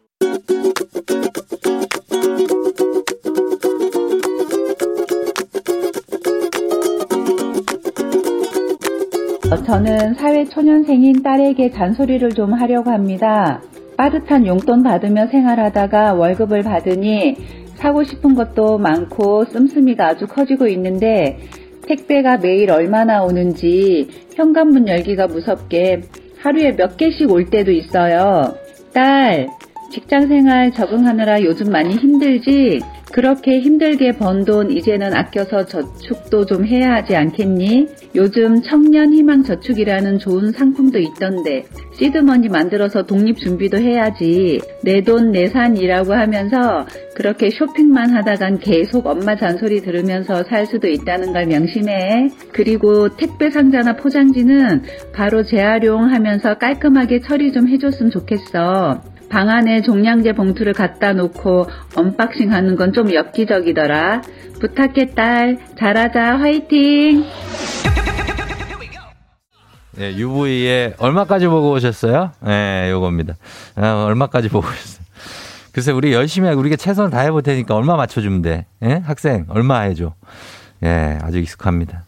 저는 사회초년생인 딸에게 잔소리를 좀 하려고 합니다. 빠듯한 용돈 받으며 생활하다가 월급을 받으니 사고 싶은 것도 많고 씀씀이가 아주 커지고 있는데 택배가 매일 얼마나 오는지 현관문 열기가 무섭게 하루에 몇 개씩 올 때도 있어요. 딸, 직장 생활 적응하느라 요즘 많이 힘들지? 그렇게 힘들게 번 돈 이제는 아껴서 저축도 좀 해야 하지 않겠니? 요즘 청년 희망 저축이라는 좋은 상품도 있던데 시드머니 만들어서 독립 준비도 해야지. 내 돈 내산이라고 하면서 그렇게 쇼핑만 하다간 계속 엄마 잔소리 들으면서 살 수도 있다는 걸 명심해. 그리고 택배 상자나 포장지는 바로 재활용하면서 깔끔하게 처리 좀 해줬으면 좋겠어. 방 안에 종량제 봉투를 갖다 놓고 unboxing 하는 건 좀 엽기적이더라. 부탁해 딸. 잘하자. 화이팅! 예, UV에 얼마까지 보고 오셨어요? 예, 요겁니다. 아, 얼마까지 보고 오셨어요? 글쎄, 우리 열심히 우리가 최선을 다해볼 테니까 얼마 맞춰주면 돼? 예? 학생, 얼마 해줘? 예, 아주 익숙합니다.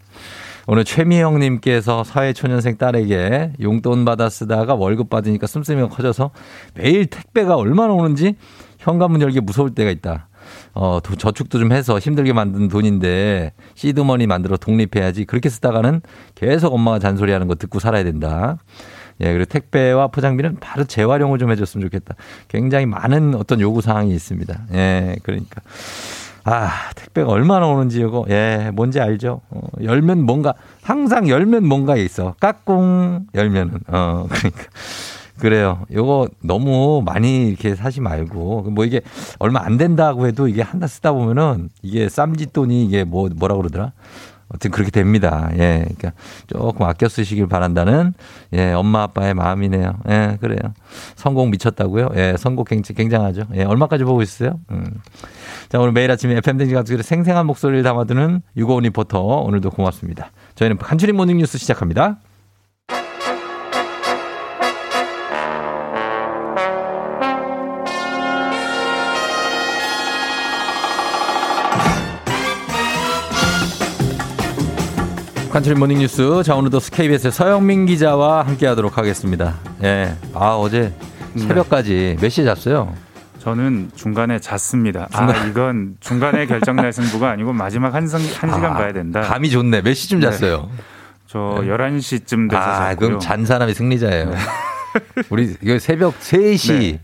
오늘 최미영님께서 사회초년생 딸에게 용돈 받아 쓰다가 월급 받으니까 씀씀이가 커져서 매일 택배가 얼마나 오는지 현관문 열기 무서울 때가 있다. 어, 도- 저축도 좀 해서 힘들게 만든 돈인데 시드머니 만들어 독립해야지. 그렇게 쓰다가는 계속 엄마가 잔소리하는 거 듣고 살아야 된다. 예, 그리고 택배와 포장비는 바로 재활용을 좀 해줬으면 좋겠다. 굉장히 많은 어떤 요구 사항이 있습니다. 예, 그러니까. 아, 택배가 얼마나 오는지 이거, 예, 뭔지 알죠? 어, 열면 뭔가, 항상 열면 뭔가 있어. 까꿍, 열면은. 어, (laughs) 그러니까. 그래요. 요거 너무 많이 이렇게 사지 말고, 뭐 이게 얼마 안 된다고 해도 이게 한다 쓰다 보면은 이게 쌈짓돈이 이게 뭐, 뭐라 그러더라? 어쨌든 그렇게 됩니다. 예. 그러니까 조금 아껴 쓰시길 바란다는 예, 엄마 아빠의 마음이네요. 예, 그래요. 성공 미쳤다고요? 예, 성공 굉장히 굉장하죠. 예, 얼마까지 보고 있어요? 음. 자, 오늘 매일 아침에 FM대행진 가족들의 생생한 목소리를 담아두는 유고원 리포터 오늘도 고맙습니다. 저희는 간추린 모닝 뉴스 시작합니다. 간추린 모닝 뉴스. 자, 오늘도 KBS의 서영민 기자와 함께 하도록 하겠습니다. 예. 아, 어제 새벽까지 몇 시에 잤어요? 저는 중간에 잤습니다. 아, 중간- 이건 중간에 결정날 승부가 아니고 마지막 한, 성, 한 시간 아, 봐야 된다. 감이 좋네. 몇 시쯤 네. 잤어요? 저 11시쯤 돼서 아, 잤고요. 그럼 잔 사람이 승리자예요. 네. 우리 이거 새벽 3시, 네.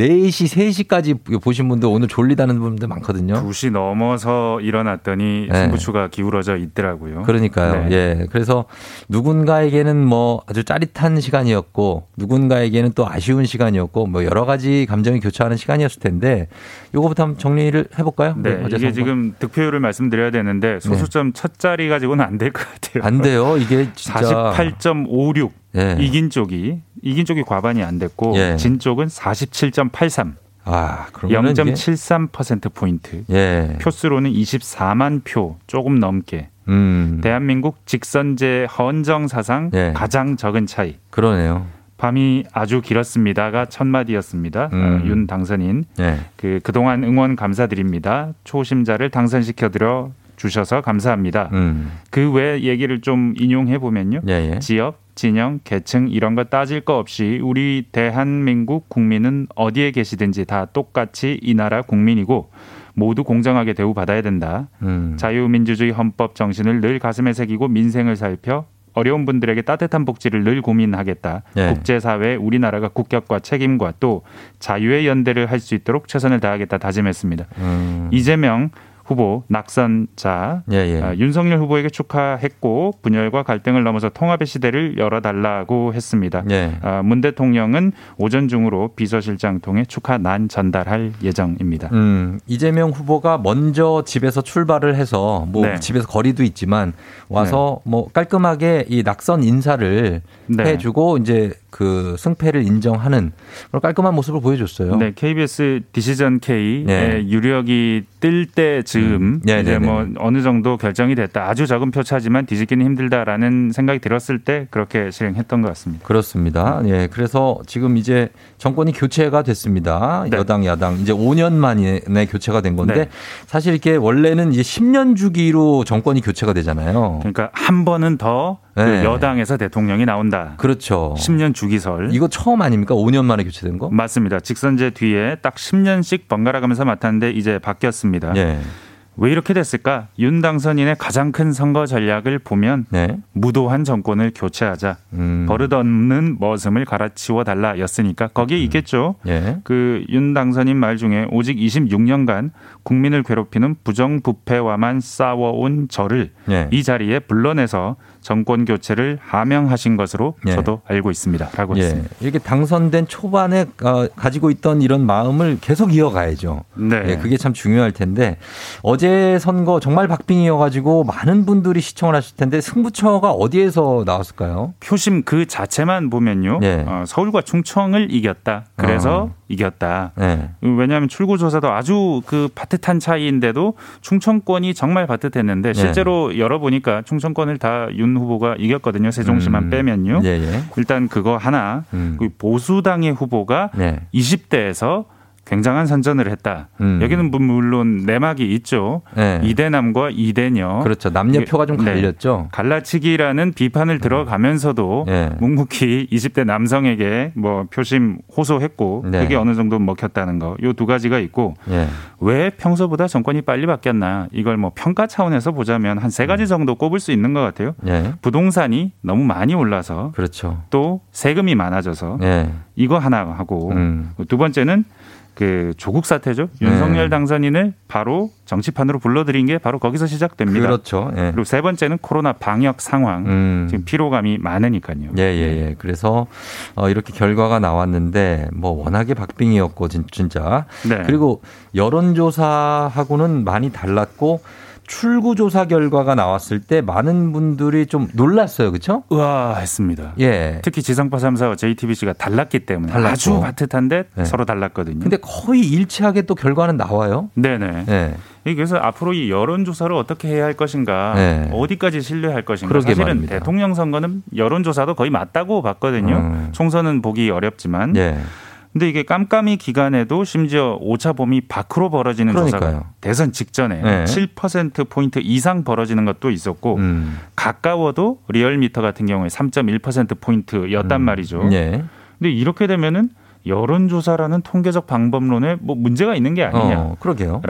4시, 3시까지 보신 분들 오늘 졸리다는 분들 많거든요. 2시 넘어서 일어났더니 네. 승부추가 기울어져 있더라고요. 그러니까요. 네. 예. 그래서 누군가에게는 뭐 아주 짜릿한 시간이었고 누군가에게는 또 아쉬운 시간이었고 뭐 여러 가지 감정이 교차하는 시간이었을 텐데 요거부터 한번 정리를 해볼까요? 네, 이게 선거. 지금 득표율을 말씀드려야 되는데 소수점 첫 자리 가지고는 안 될 것 같아요. 안 돼요. 이게 진짜 48.56 예. 이긴 쪽이 이긴 쪽이 과반이 안 됐고 예. 진 쪽은 47.83. 아, 그러면 이게 0.73% 포인트. 예. 표수로는 24만 표 조금 넘게. 음. 대한민국 직선제 헌정 사상 예. 가장 적은 차이. 그러네요. 밤이 아주 길었습니다가 첫 마디였습니다. 음. 어, 윤 당선인. 예. 그 그동안 응원 감사드립니다. 초심자를 당선시켜 드려 주셔서 감사합니다. 음. 그외 얘기를 좀 인용해 보면요. 예, 예. 지역, 진영, 계층 이런 거 따질 거 없이 우리 대한민국 국민은 어디에 계시든지 다 똑같이 이 나라 국민이고 모두 공정하게 대우받아야 된다. 음. 자유민주주의 헌법 정신을 늘 가슴에 새기고 민생을 살펴 어려운 분들에게 따뜻한 복지를 늘 고민하겠다. 예. 국제사회에 우리나라가 국격과 책임과 또 자유의 연대를 할 수 있도록 최선을 다하겠다 다짐했습니다. 음. 이재명 후보 낙선자 예, 예. 아, 윤석열 후보에게 축하했고 분열과 갈등을 넘어서 통합의 시대를 열어달라고 했습니다. 예. 아, 문 대통령은 오전 중으로 비서실장 통해 축하 난 전달할 예정입니다. 음, 이재명 후보가 먼저 집에서 출발을 해서 뭐 네. 집에서 거리도 있지만 와서 뭐 깔끔하게 이 낙선 인사를 네. 해주고 이제 그 승패를 인정하는 그런 깔끔한 모습을 보여줬어요. 네, KBS 디시전 K의 네. 유력이 뜰 때 즈음 음. 네, 이제 네, 네. 뭐 어느 정도 결정이 됐다. 아주 적은 표 차지만 뒤집기는 힘들다라는 생각이 들었을 때 그렇게 실행했던 것 같습니다. 그렇습니다. 예, 그래서 지금 이제 정권이 교체가 됐습니다. 네. 여당, 야당 이제 5년 만에 교체가 된 건데 네. 사실 이렇게 원래는 이제 10년 주기로 정권이 교체가 되잖아요. 그러니까 한 번은 더 그 네. 여당에서 대통령이 나온다. 그렇죠. 10년 주기설. 이거 처음 아닙니까? 5년 만에 교체된 거? 맞습니다. 직선제 뒤에 딱 10년씩 번갈아 가면서 맡았는데 이제 바뀌었습니다. 예. 왜 이렇게 됐을까? 윤 당선인의 가장 큰 선거 전략을 보면 네. 무도한 정권을 교체하자. 음. 버릇없는 머슴을 갈아치워 달라였으니까 거기에 있겠죠. 예. 그윤 당선인 말 중에 오직 26년간 국민을 괴롭히는 부정부패와만 싸워온 저를 예. 이 자리에 불러내서 정권 교체를 하명하신 것으로 예. 저도 알고 있습니다.라고 예. 했습니다. 이렇게 당선된 초반에 어, 가지고 있던 이런 마음을 계속 이어가야죠. 네. 예, 그게 참 중요할 텐데 어제 선거 정말 박빙이어가지고 많은 분들이 시청을 하실 텐데 승부처가 어디에서 나왔을까요? 표심 그 자체만 보면요. 예. 어, 서울과 충청을 이겼다. 그래서 어. 이겼다. 네. 왜냐하면 출구조사도 아주 그 바듯한 차이인데도 충청권이 정말 바듯했는데 네. 실제로 열어보니까 충청권을 다 윤 후보가 이겼거든요. 세종시만 음. 빼면요. 예, 예. 일단 그거 하나. 음. 그 보수당의 후보가 네. 20대에서 굉장한 선전을 했다. 음. 여기는 뭐 물론 내막이 있죠. 네. 이대남과 이대녀. 그렇죠. 남녀표가 좀 네. 갈렸죠. 갈라치기라는 비판을 들어가면서도 네. 묵묵히 20대 남성에게 뭐 표심 호소했고 네. 그게 어느 정도 먹혔다는 거. 요 두 가지가 있고 예. 왜 평소보다 정권이 빨리 바뀌었나 이걸 뭐 평가 차원에서 보자면 한 세 가지 정도 꼽을 수 있는 것 같아요. 예. 부동산이 너무 많이 올라서 그렇죠. 또 세금이 많아져서 예. 이거 하나 하고 음. 두 번째는 그 조국 사태죠. 윤석열 네. 당선인을 바로 정치판으로 불러들인 게 바로 거기서 시작됩니다. 그렇죠. 예. 그리고 세 번째는 코로나 방역 상황. 음. 지금 피로감이 많으니까요. 예, 예, 예. 그래서 어, 이렇게 결과가 나왔는데 뭐 워낙에 박빙이었고 진- 진짜. 네. 그리고 여론조사하고는 많이 달랐고 출구조사 결과가 나왔을 때 많은 분들이 좀 놀랐어요. 그렇죠? 우아했습니다. 예. 특히 지상파 3사와 JTBC가 달랐기 때문에 달랐고. 아주 바듯한데 네. 서로 달랐거든요. 근데 거의 일치하게 또 결과는 나와요. 네네. 예. 그래서 앞으로 이 여론조사를 어떻게 해야 할 것인가, 네. 어디까지 신뢰할 것인가. 사실은 말입니다. 대통령 선거는 여론조사도 거의 맞다고 봤거든요. 음. 총선은 보기 어렵지만. 예. 근데 이게 깜깜이 기간에도 심지어 오차 범위 밖으로 벌어지는 그러니까요. 조사가 대선 직전에 네. 7% 포인트 이상 벌어지는 것도 있었고 음. 가까워도 리얼미터 같은 경우에 3.1% 포인트였단 말이죠. 예. 근데 이렇게 되면은 여론조사라는 통계적 방법론에 뭐 문제가 있는 게 아니냐라고 어, 그러게요.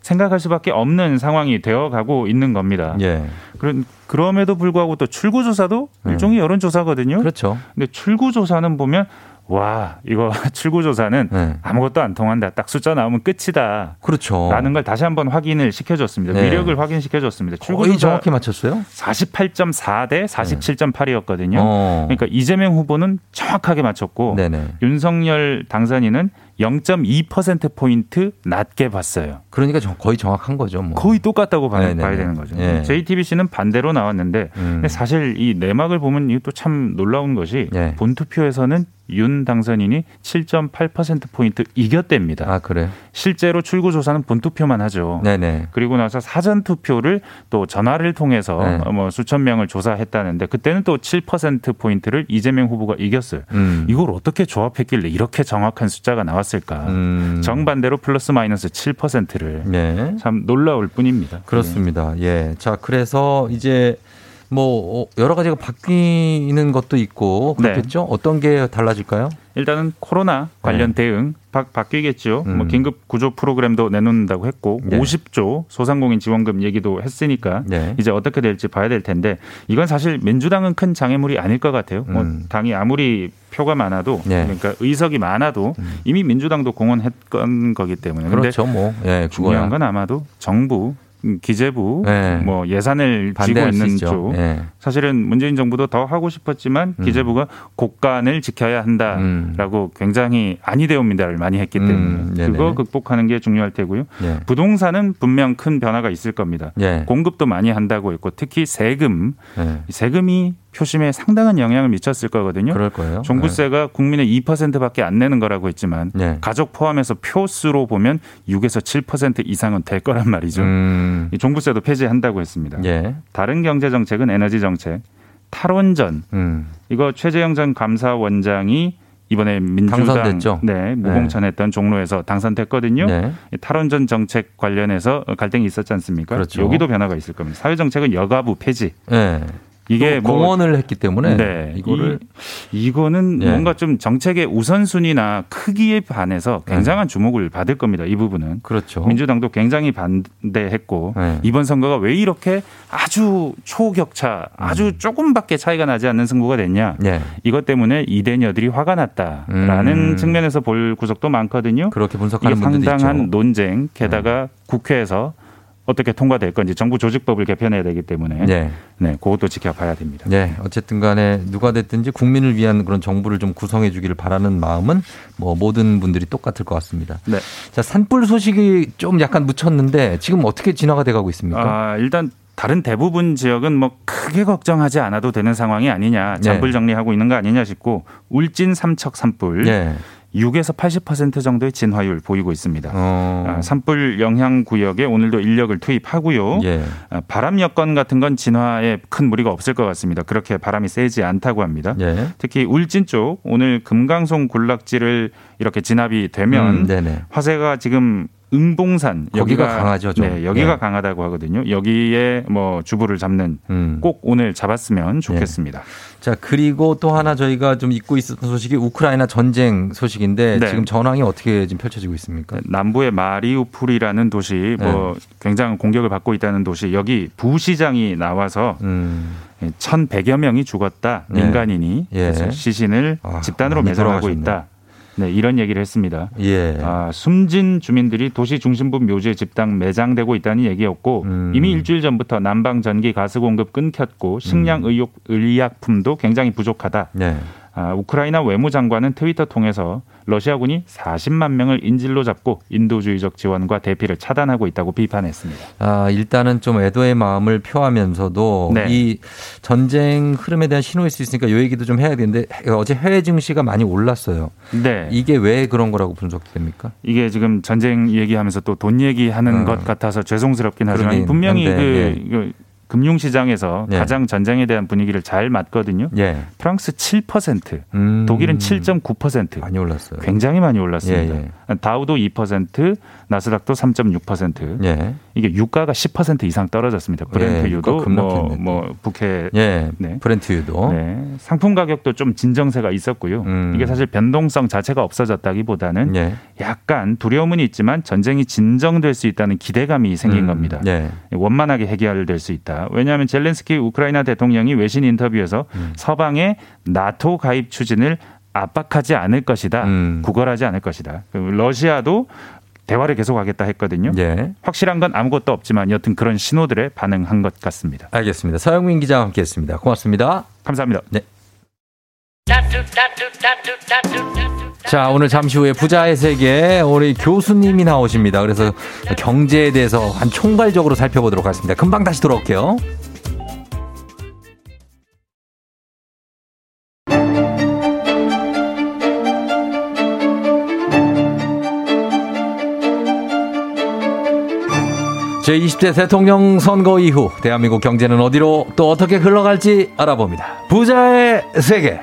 생각할 수밖에 없는 상황이 되어가고 있는 겁니다. 예. 그런 그럼에도 불구하고 또 출구조사도 음. 일종의 여론조사거든요. 그렇죠. 근데 출구조사는 보면 와 이거 (laughs) 출구조사는 네. 아무것도 안 통한다. 딱 숫자 나오면 끝이다. 그렇죠. 라는 걸 다시 한번 확인을 시켜줬습니다. 네. 위력을 확인시켜줬습니다. 출구조사 정확히 맞췄어요. 48.4 대 47.8이었거든요. 어. 그러니까 이재명 후보는 정확하게 맞췄고 네네. 윤석열 당선인은 0.2% 포인트 낮게 봤어요. 그러니까 정- 거의 정확한 거죠. 뭐. 거의 똑같다고 봐야. 봐야 되는 거죠. 예. JTBC는 반대로 나왔는데 음. 사실 이 내막을 보면 이것도 참 놀라운 것이 예. 본투표에서는 윤 당선인이 7.8% 포인트 이겼답니다. 아 그래. 실제로 출구조사는 본투표만 하죠. 네네. 그리고 나서 사전 투표를 또 전화를 통해서 네. 어, 뭐 수천 명을 조사했다는데 그때는 또 7% 포인트를 이재명 후보가 이겼어요. 음. 이걸 어떻게 조합했길래 이렇게 정확한 숫자가 나왔을까? 음. 정반대로 플러스 마이너스 7%를 네. 참 놀라울 뿐입니다. 그렇습니다. 예. 자, 그래서 이제 뭐 어, 여러 가지가 바뀌는 것도 있고 네. 그렇겠죠? 어떤 게 달라질까요? 일단은 코로나 관련 대응 바, 바뀌겠죠. 네. 음. 뭐 긴급 구조 프로그램도 내놓는다고 했고 네. 50조 소상공인 지원금 얘기도 했으니까 네. 이제 어떻게 될지 봐야 될 텐데 이건 사실 민주당은 큰 장애물이 아닐 것 같아요. 뭐 음. 당이 아무리 표가 많아도 네. 음. 그러니까 의석이 많아도 이미 민주당도 공헌했던 거기 때문에 그렇죠. 뭐. 예, 중요한. 건 아마도 정부 음, 기재부 네. 뭐 예산을 쥐고 있는. 쪽 예. 사실은 문재인 정부도 더 하고 싶었지만 음. 기재부가 국간을 지켜야 한다라고 굉장히 아니대옵니다를 많이 했기 때문에 음. 그거 극복하는 게 중요할 테고요. 예. 부동산은 분명 큰 변화가 있을 겁니다. 예. 공급도 많이 한다고 했고 특히 세금 예. 이 세금이 표심에 상당한 영향을 미쳤을 거거든요. 그럴 거예요. 종부세가 국민의 2%밖에 안 내는 거라고 했지만 예. 가족 포함해서 표수로 보면 6에서 7% 이상은 될 거란 말이죠. 음. 이 종부세도 폐지한다고 했습니다. 예. 다른 경제 정책은 에너지 정책, 탈원전 음. 이거 최재형 전 감사원장이 이번에 민주당 당선됐죠? 네 무공천했던 종로에서 당선됐거든요. 네. 이 탈원전 정책 관련해서 갈등이 있었지 않습니까? 그렇죠. 여기도 변화가 있을 겁니다. 사회 정책은 여가부 폐지. 예. 이게 또뭐 공헌을 했기 때문에 네, 이거를 이, 거는 예. 뭔가 좀 정책의 우선순위나 크기에 반해서 굉장한 주목을 받을 겁니다. 이 부분은. 그렇죠. 민주당도 굉장히 반대했고 네. 이번 선거가 왜 이렇게 아주 초격차, 아주 조금밖에 차이가 나지 않는 승부가 됐냐? 음. 예. 이것 때문에 이대녀들이 화가 났다라는 음. 측면에서 볼 구석도 많거든요. 그렇게 분석하는 분들도 상당한 있죠. 네. 논쟁, 게다가 국회에서 어떻게 통과될 건지 정부 조직법을 개편해야 되기 때문에 네. 네, 그것도 지켜봐야 됩니다. 네, 어쨌든 간에 누가 됐든지 국민을 위한 그런 정부를 좀 구성해 주기를 바라는 마음은 뭐 모든 분들이 똑같을 것 같습니다. 네. 자, 산불 소식이 좀 약간 묻혔는데 지금 어떻게 진화가 돼 가고 있습니까? 아, 일단 다른 대부분 지역은 뭐 크게 걱정하지 않아도 되는 상황이 아니냐. 잔불 네. 정리하고 있는 거 아니냐 싶고 울진 삼척 산불 예. 6에서 80% 정도의 진화율 보이고 있습니다. 어. 아, 산불 영향 구역에 오늘도 인력을 투입하고요. 예. 아, 바람 여건 같은 건 진화에 큰 무리가 없을 것 같습니다. 그렇게 바람이 세지 않다고 합니다. 예. 특히 울진 쪽 오늘 금강송 군락지를 이렇게 진압이 되면 음. 화재가 지금 응봉산 거기가 강하죠, 좀. 네, 여기가 예. 강하다고 하거든요. 여기에 뭐 주부를 잡는 음. 꼭 오늘 잡았으면 좋겠습니다. 자, 그리고 또 하나 저희가 좀 잊고 있었던 소식이 우크라이나 전쟁 소식인데 네. 지금 전황이 어떻게 지금 펼쳐지고 있습니까? 남부의 마리우폴이라는 도시 뭐 네. 굉장한 공격을 받고 있다는 도시 여기 부시장이 나와서 음. 1,100여 명이 죽었다. 네. 민간인이 예. 그래서 시신을 아, 집단으로 돌아가셨네. 있다. 네, 이런 얘기를 했습니다. 예. 아, 숨진 주민들이 도시 중심부 묘지에 집단 매장되고 있다는 얘기였고 음. 이미 일주일 전부터 난방 전기 가스 공급 끊겼고 식량 의욕 의약품도 굉장히 부족하다. 네. 아, 우크라이나 외무장관은 트위터 통해서 러시아군이 40만 명을 인질로 잡고 인도주의적 지원과 대피를 차단하고 있다고 비판했습니다. 아, 일단은 좀 애도의 마음을 표하면서도 네. 이 전쟁 흐름에 대한 신호일 수 있으니까 이 얘기도 좀 해야 되는데 어제 해외 증시가 많이 올랐어요. 네. 이게 왜 그런 거라고 분석됩니까? 이게 지금 전쟁 얘기하면서 또 돈 얘기하는 어. 것 같아서 죄송스럽긴 하지만 분명히 그, 예. 그 금융시장에서 예. 가장 전쟁에 대한 분위기를 잘 맞거든요. 예. 프랑스 7%, 음. 독일은 7.9%. 많이 올랐어요. 굉장히 많이 올랐습니다. 예, 다우도 2%, 나스닥도 3.6%. 예. 이게 유가가 10% 이상 떨어졌습니다. 브렌트유도 유가 뭐. 뭐 북해 예. 네. 브렌트유도. 네. 상품 가격도 좀 진정세가 있었고요. 음. 이게 사실 변동성 자체가 없어졌다기보다는 예. 약간 두려움은 있지만 전쟁이 진정될 수 있다는 기대감이 생긴 음. 겁니다. 예. 원만하게 해결될 수 있다. 왜냐하면 젤렌스키 우크라이나 대통령이 외신 인터뷰에서 음. 서방의 나토 가입 추진을 압박하지 않을 것이다. 음. 구걸하지 않을 것이다. 러시아도 대화를 계속하겠다 했거든요. 예. 확실한 건 아무것도 없지만 여튼 그런 신호들에 반응한 것 같습니다. 알겠습니다. 서영민 기자와 함께 했습니다. 고맙습니다. 감사합니다. 네. 자, 오늘 잠시 후에 부자의 세계 우리 교수님이 나오십니다. 그래서 경제에 대해서 한 총괄적으로 살펴보도록 하겠습니다. 금방 다시 돌아올게요. 제20대 대통령 선거 이후 대한민국 경제는 어디로 또 어떻게 흘러갈지 알아봅니다. 부자의 세계.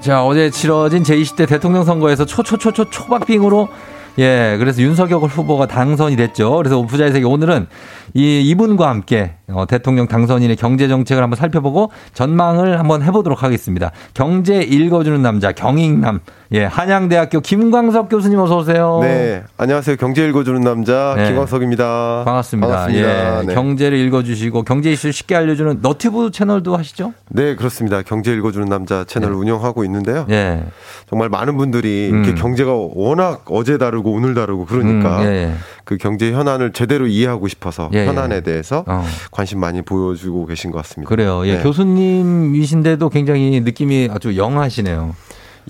자, 어제 치러진 제20대 대통령 선거에서 초초초초 초박빙으로 예, 그래서 윤석열 후보가 당선이 됐죠. 그래서 부자의 세계 오늘은 이 이분과 함께 어, 대통령 당선인의 경제 정책을 한번 살펴보고 전망을 한번 해보도록 하겠습니다. 경제 읽어주는 남자 경익남 예 한양대학교 김광석 교수님 어서 오세요. 네, 안녕하세요. 경제 읽어주는 남자 네. 김광석입니다. 반갑습니다. 반갑습니다. 예, 네. 경제를 읽어주시고 경제 이슈를 쉽게 알려주는 너튜브 채널도 하시죠? 네, 그렇습니다. 경제 읽어주는 남자 채널 운영하고 있는데요. 예. 정말 많은 분들이 음. 이렇게 경제가 워낙 어제 다르고 오늘 다르고 그러니까 음, 예, 예. 그 경제 현안을 제대로 이해하고 싶어서 예, 예. 현안에 대해서 어. 관심 많이 보여주고 계신 것 같습니다. 그래요. 예, 네. 교수님이신데도 굉장히 느낌이 아주 영하시네요.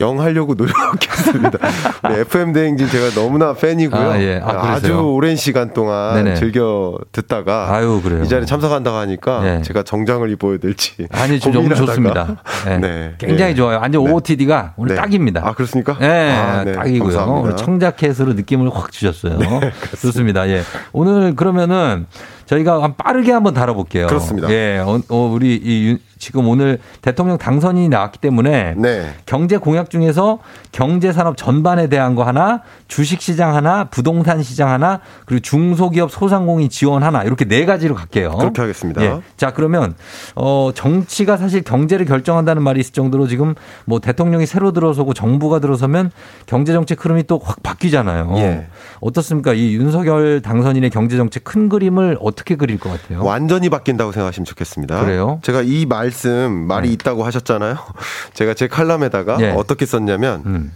영 하려고 노력했습니다. (laughs) 네, FM 대행진 제가 너무나 팬이고요. 아, 예. 아, 주? 오랜 시간 동안 네네. 즐겨 듣다가 아유, 그래요. 이 자리에 참석한다고 하니까 예. 제가 정장을 입어야 될지 아니, 좀 너무 좋습니다. (laughs) 예. 네. 굉장히 예. 좋아요. 완전 네. OOTD가 오늘 네. 딱입니다. 아, 그렇습니까? 예, 아, 네. 딱이고요. 감사합니다. 네, 청자켓으로 느낌을 확 주셨어요. (laughs) 좋습니다. 예. 오늘 그러면은 저희가 한 빠르게 한번 다뤄볼게요. 그렇습니다. 예. 어, 어, 우리 이 윤- 지금 오늘 대통령 당선인이 나왔기 때문에 네. 경제 공약 중에서 경제 산업 전반에 대한 거 하나, 주식 시장 하나, 부동산 시장 하나, 그리고 중소기업 소상공인 지원 하나 이렇게 네 가지로 갈게요. 그렇게 하겠습니다. 예. 자, 그러면 어 정치가 사실 경제를 결정한다는 말이 있을 정도로 지금 뭐 대통령이 새로 들어서고 정부가 들어서면 경제 정책 흐름이 또 확 바뀌잖아요. 예. 어떻습니까? 이 윤석열 당선인의 경제 정책 큰 그림을 어떻게 그릴 것 같아요? 완전히 바뀐다고 생각하시면 좋겠습니다. 그래요? 제가 이 말씀 말이 네. 있다고 하셨잖아요. (laughs) 제가 제 칼럼에다가 예. 어떻게 썼냐면 음.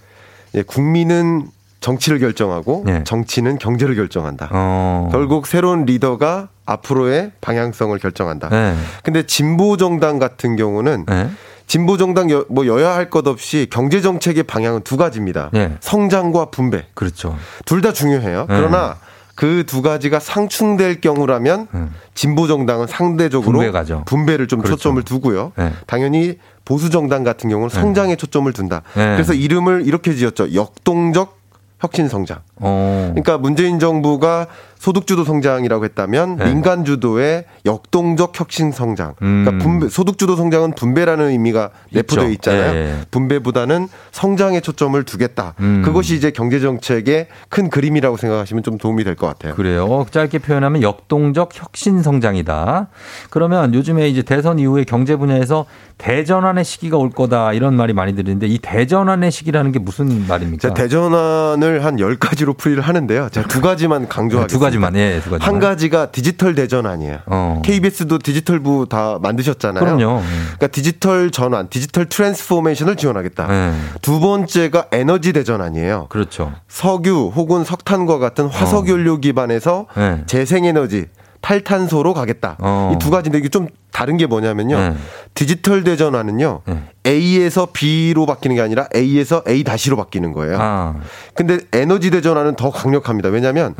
예, 국민은 정치를 결정하고 예. 정치는 경제를 결정한다. 어. 결국 새로운 리더가 앞으로의 방향성을 결정한다. 네. 근데 진보 정당 같은 경우는 네. 진보 정당 여, 뭐 여야 할 것 없이 경제 정책의 방향은 두 가지입니다. 네. 성장과 분배. 그렇죠. 둘 다 중요해요. 네. 그러나 그 두 가지가 상충될 경우라면 진보 정당은 상대적으로 분배 가죠. 분배 를 좀 그렇죠. 초점을 두고요. 네. 당연히 보수 정당 같은 경우는 성장에 초점을 둔다. 네. 그래서 이름을 이렇게 지었죠. 역동적 혁신 성장. 어. 그러니까 문재인 정부가 소득주도 성장이라고 했다면 네. 민간 주도의 역동적 혁신 성장. 그러니까 음. 분배, 소득주도 성장은 분배라는 의미가 내포되어. 있잖아요. 예, 예. 분배보다는 성장에 초점을 두겠다. 음. 그것이 이제 경제 정책의 큰 그림이라고 생각하시면 좀 도움이 될 것 같아요. 그래요. 짧게 표현하면 역동적 혁신 성장이다. 그러면 요즘에 이제 대선 이후에 경제 분야에서 대전환의 시기가 올 거다 이런 말이 많이 들리는데 이 대전환의 시기라는 게 무슨 말입니까? 대전환을 한 10가지로 풀이를 하는데요. 제가 두 가지만 강조하겠습니다. 네, 두 가지 만, 예, 두 가지만. 한 가지가 디지털 대전환이에요. 어. KBS도 디지털부 다 만드셨잖아요. 그럼요. 그러니까 디지털 전환, digital transformation을 지원하겠다. 네. 두 번째가 에너지 대전환이에요. 그렇죠. 석유 혹은 석탄과 같은 화석 연료 기반에서 네. 재생에너지 탈탄소로 가겠다. 어. 이두 가지인데 이게 좀 다른 게 뭐냐면요. 네. 디지털 대전환은요. A에서 B로 바뀌는 게 아니라 A에서 A 다시로 바뀌는 거예요. 아. 근데 에너지 대전환은 더 강력합니다. 왜냐하면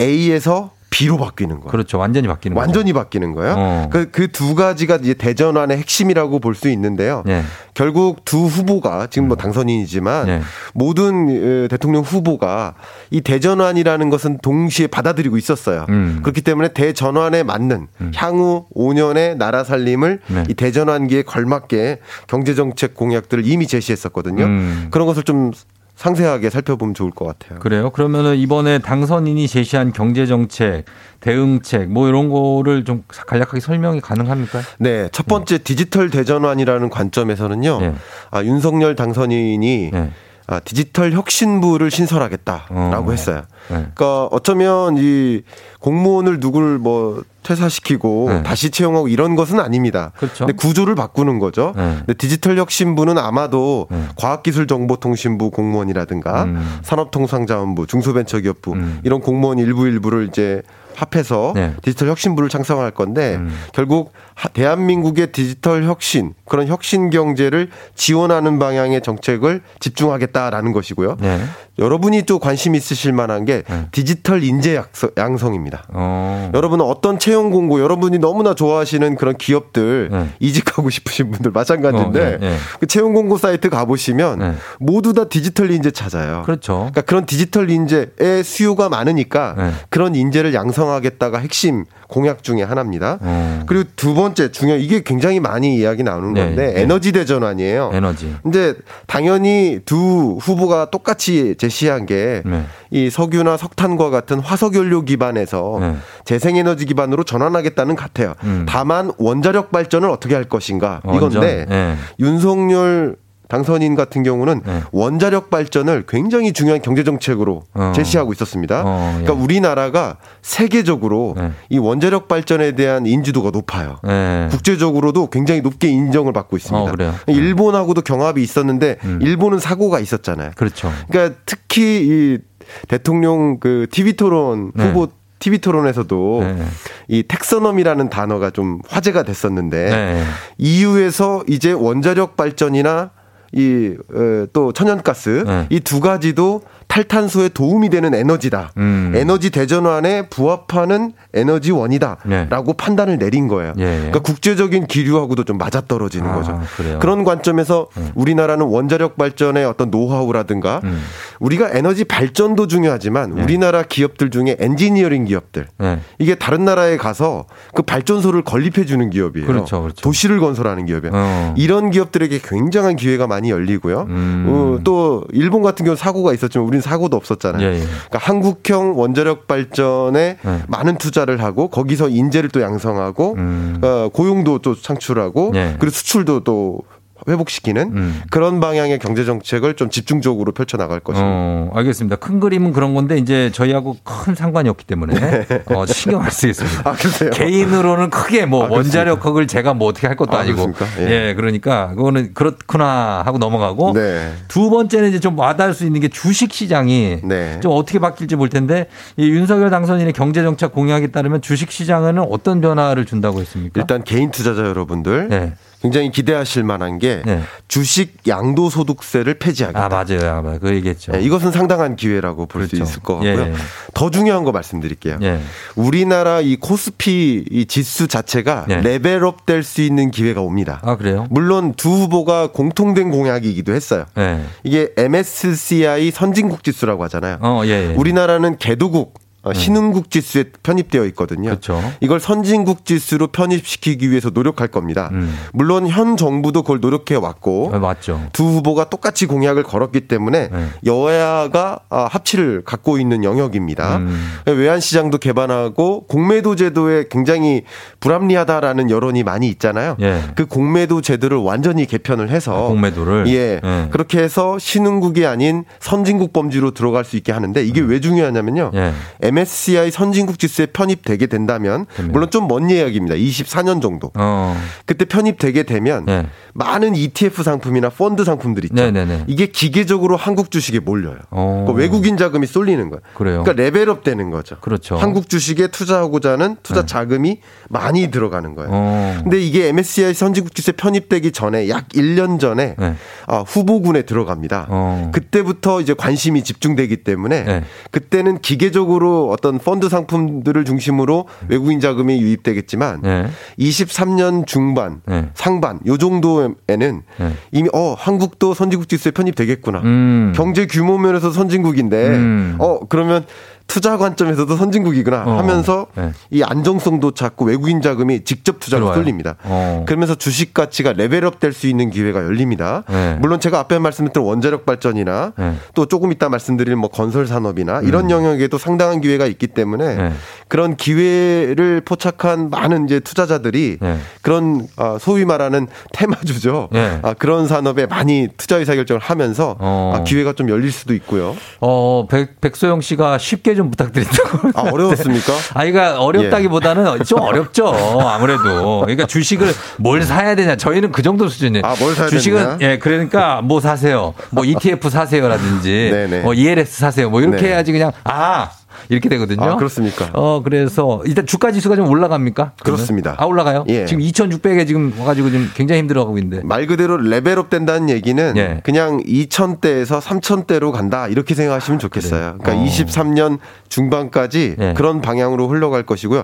A에서 B로 바뀌는 거예요. 네. 그렇죠. 완전히 바뀌는 거죠. 완전히 바뀌는 거예요. 어. 그그두 가지가 이제 대전환의 핵심이라고 볼 수 있는데요. 예. 결국 두 후보가 지금 음. 뭐 당선인이지만 예. 모든 에, 대통령 후보가 이 대전환이라는 것은 동시에 받아들이고 있었어요. 음. 그렇기 때문에 대전환에 맞는 향후 5년의 나라 살림을 네. 이 대전환기에 걸맞게 경제 정책 공약들을 이미 제시했었거든요. 음. 그런 것을 좀 상세하게 살펴보면 좋을 것 같아요. 그래요. 그러면은 이번에 당선인이 제시한 경제 정책, 대응책 뭐 이런 거를 좀 간략하게 설명이 가능합니까? 네, 첫 번째 디지털 대전환이라는 관점에서는요. 네. 아, 윤석열 당선인이 아, 디지털 혁신부를 신설하겠다라고 어. 했어요. 네. 그러니까 어쩌면 이 공무원을 누굴 뭐 퇴사시키고 네. 다시 채용하고 이런 것은 아닙니다. 그렇죠. 근데 구조를 바꾸는 거죠. 네. 근데 디지털 혁신부는 아마도 과학기술정보통신부 공무원이라든가 음. 산업통상자원부, 중소벤처기업부 이런 공무원 일부 일부를 이제 합해서 네. 디지털 혁신부를 창성할 건데 음. 결국 하- 대한민국의 디지털 혁신 그런 혁신 경제를 지원하는 방향의 정책을 집중하겠다라는 것이고요. 네. 여러분이 또 관심 있으실 만한 게 네. 디지털 인재 양성- 양성입니다. 어. 여러분은 어떤 채용 공고 여러분이 너무나 좋아하시는 그런 기업들 네. 이직하고 싶으신 분들 마찬가지인데 어, 네, 네. 그 채용 공고 사이트 가보시면 네. 모두 다 디지털 인재 찾아요. 그렇죠. 그러니까 그런 디지털 인재의 수요가 많으니까 네. 그런 인재를 양성 하겠다가 핵심 공약 중에 하나입니다. 어. 그리고 두 번째 중요 이게 굉장히 많이 이야기 나오는 네, 건데 네. 에너지 대전환이에요. 에너지. 근데 당연히 두 후보가 똑같이 제시한 게이 네. 석유나 석탄과 같은 화석 연료 기반에서 네. 재생에너지 기반으로 전환하겠다는 것 같아요. 음. 다만 원자력 발전을 어떻게 할 것인가 원전? 이건데 네. 윤석열 당선인 같은 경우는 네. 원자력 발전을 굉장히 중요한 경제 정책으로 어. 제시하고 있었습니다. 어, 예. 그러니까 우리나라가 세계적으로 네. 이 원자력 발전에 대한 인지도가 높아요. 네. 국제적으로도 굉장히 높게 인정을 받고 있습니다. 어, 그래요? 일본하고도 경합이 있었는데 음. 일본은 사고가 있었잖아요. 그렇죠. 그러니까 특히 이 대통령 그 TV 토론 네. 후보 TV 토론에서도 네. 이 텍서넘이라는 단어가 좀 화제가 됐었는데 네. EU에서 이제 원자력 발전이나 이 또 천연가스 네. 이두 가지도 탈탄소에 도움이 되는 에너지다. 음. 에너지 대전환에 부합하는 에너지원이다라고 네. 판단을 내린 거예요. 예, 예. 그러니까 국제적인 기류하고도 좀 맞아떨어지는 아, 거죠. 그래요? 그런 관점에서 음. 우리나라는 원자력 발전의 어떤 노하우라든가 음. 우리가 에너지 발전도 중요하지만 네. 우리나라 기업들 중에 엔지니어링 기업들 네. 이게 다른 나라에 가서 그 발전소를 건립해 주는 기업이에요. 그렇죠, 그렇죠. 도시를 건설하는 기업이에요. 어. 이런 기업들에게 굉장한 기회가 많이 열리고요. 음. 어, 또 일본 같은 경우 사고가 있었지만 우리는 사고도 없었잖아요. 예, 예. 그러니까 한국형 원자력 발전에 네. 많은 투자를 하고 거기서 인재를 또 양성하고 음. 어, 고용도 또 창출하고 예. 그리고 수출도 또 회복시키는 음. 그런 방향의 경제 정책을 좀 집중적으로 펼쳐 나갈 것입니다. 어, 알겠습니다. 큰 그림은 그런 건데 이제 저희하고 큰 상관이 없기 때문에 어, 신경 안 쓰겠습니다. 네. 아? 개인으로는 크게 뭐 아? 원자력학을 제가 뭐 어떻게 할 것도 아, 그렇습니까? 예. 예. 그러니까 그거는 그렇구나 하고 넘어가고 네. 두 번째는 이제 좀 와닿을 수 있는 게 주식 시장이 네. 좀 어떻게 바뀔지 볼 텐데 이 윤석열 당선인의 경제 정책 공약에 따르면 주식 시장에는 어떤 변화를 준다고 했습니까? 일단 개인 투자자 여러분들 네. 굉장히 기대하실 만한 게 네. 주식 양도소득세를 폐지하겠다. 아 맞아요, 아, 맞아요. 그 얘기했죠. 네, 이것은 상당한 기회라고 볼수 그렇죠. 있을 것 같고요. 예, 예. 더 중요한 거 말씀드릴게요. 예. 우리나라 이 코스피 이 지수 자체가 예. 레벨업 될 수 있는 기회가 옵니다. 아 그래요? 물론 두 후보가 공통된 공약이기도 했어요. 네. 이게 MSCI 선진국 지수라고 하잖아요. 어, 예, 예. 우리나라는 개도국 어, 신흥국 지수에 편입되어 있거든요. 그렇죠. 이걸 선진국 지수로 편입시키기 위해서 노력할 겁니다. 음. 물론 현 정부도 그걸 노력해 왔고 어, 맞죠. 두 후보가 똑같이 공약을 걸었기 때문에 네. 여야가 아, 합치를 갖고 있는 영역입니다. 음. 외환 시장도 개방하고 공매도 제도에 굉장히 불합리하다라는 여론이 많이 있잖아요. 예. 그 공매도 제도를 완전히 개편을 해서 아, 공매도를? 예. 예. 그렇게 해서 신흥국이 아닌 선진국 범주로 들어갈 수 있게 하는데 이게 왜 중요하냐면요. 예. MSCI 선진국 지수에 편입되게 된다면 됩니다. 물론 좀먼 예약입니다. 24년 정도. 어. 그때 편입되게 되면 예. 많은 ETF 상품이나 펀드 상품들 있죠. 네네네. 이게 기계적으로 한국 주식에 몰려요. 어. 그러니까 외국인 자금이 쏠리는 거예요. 그래요. 그러니까 레벨업 되는 거죠. 그렇죠. 한국 주식에 투자하고자 하는 투자 네. 자금이 많이 들어가는 거예요. 어. 근데 이게 MSCI 선진국 지수에 편입되기 전에 약 1년 전에 네. 아, 후보군에 들어갑니다. 어. 그때부터 이제 관심이 집중되기 때문에 네. 그때는 기계적으로 어떤 펀드 상품들을 중심으로 외국인 자금이 유입되겠지만 네. 23년 중반, 네. 상반 요 정도에는 네. 이미 어 한국도 선진국 지수에 편입되겠구나. 음. 경제 규모 면에서 선진국인데 음. 어 그러면 투자 관점에서도 선진국이구나 어. 하면서 네. 이 안정성도 찾고 외국인 자금이 직접 투자로. 쏠립니다. 어. 그러면서 주식 가치가 레벨업 될 수 있는 기회가 열립니다. 네. 물론 제가 앞에 말씀드린 원자력 발전이나 네. 또 조금 이따 말씀드릴 뭐 건설 산업이나 이런 영역에도 상당한 기회가 있기 때문에 음. 네. 그런 기회를 포착한 많은 이제 투자자들이 네. 그런 아, 소위 말하는 테마주죠. 네. 아, 그런 산업에 많이 투자 의사 결정을 하면서 어. 아, 기회가 좀 열릴 수도 있고요. 어, 백, 백소영 씨가 쉽게 좀 부탁드린다고. 아, 어려웠습니까? 아, 이가 어렵다기보다는 예. 좀 어렵죠. 아무래도. 그러니까 주식을 뭘 사야 되냐. 저희는 그 정도 수준이에요. 아, 뭘 사야 주식은, 되느냐? 예, 그러니까 뭐 사세요. 뭐 ETF 사세요라든지. 네네. (laughs) 뭐 ELS 사세요. 뭐 이렇게 네. 해야지 그냥, 아, 이렇게 되거든요. 아, 그렇습니까? 어, 그래서 일단 주가 지수가 좀 올라갑니까? 그러면? 그렇습니다. 아, 올라가요? 예. 지금 2,600에 지금 와가지고 지금 굉장히 힘들어하고 있는데. 말 그대로 레벨업 된다는 얘기는 예. 그냥 2000대에서 3000대로 간다 이렇게 생각하시면 좋겠어요. 그러니까 어. 23년 중반까지 예. 그런 방향으로 흘러갈 것이고요.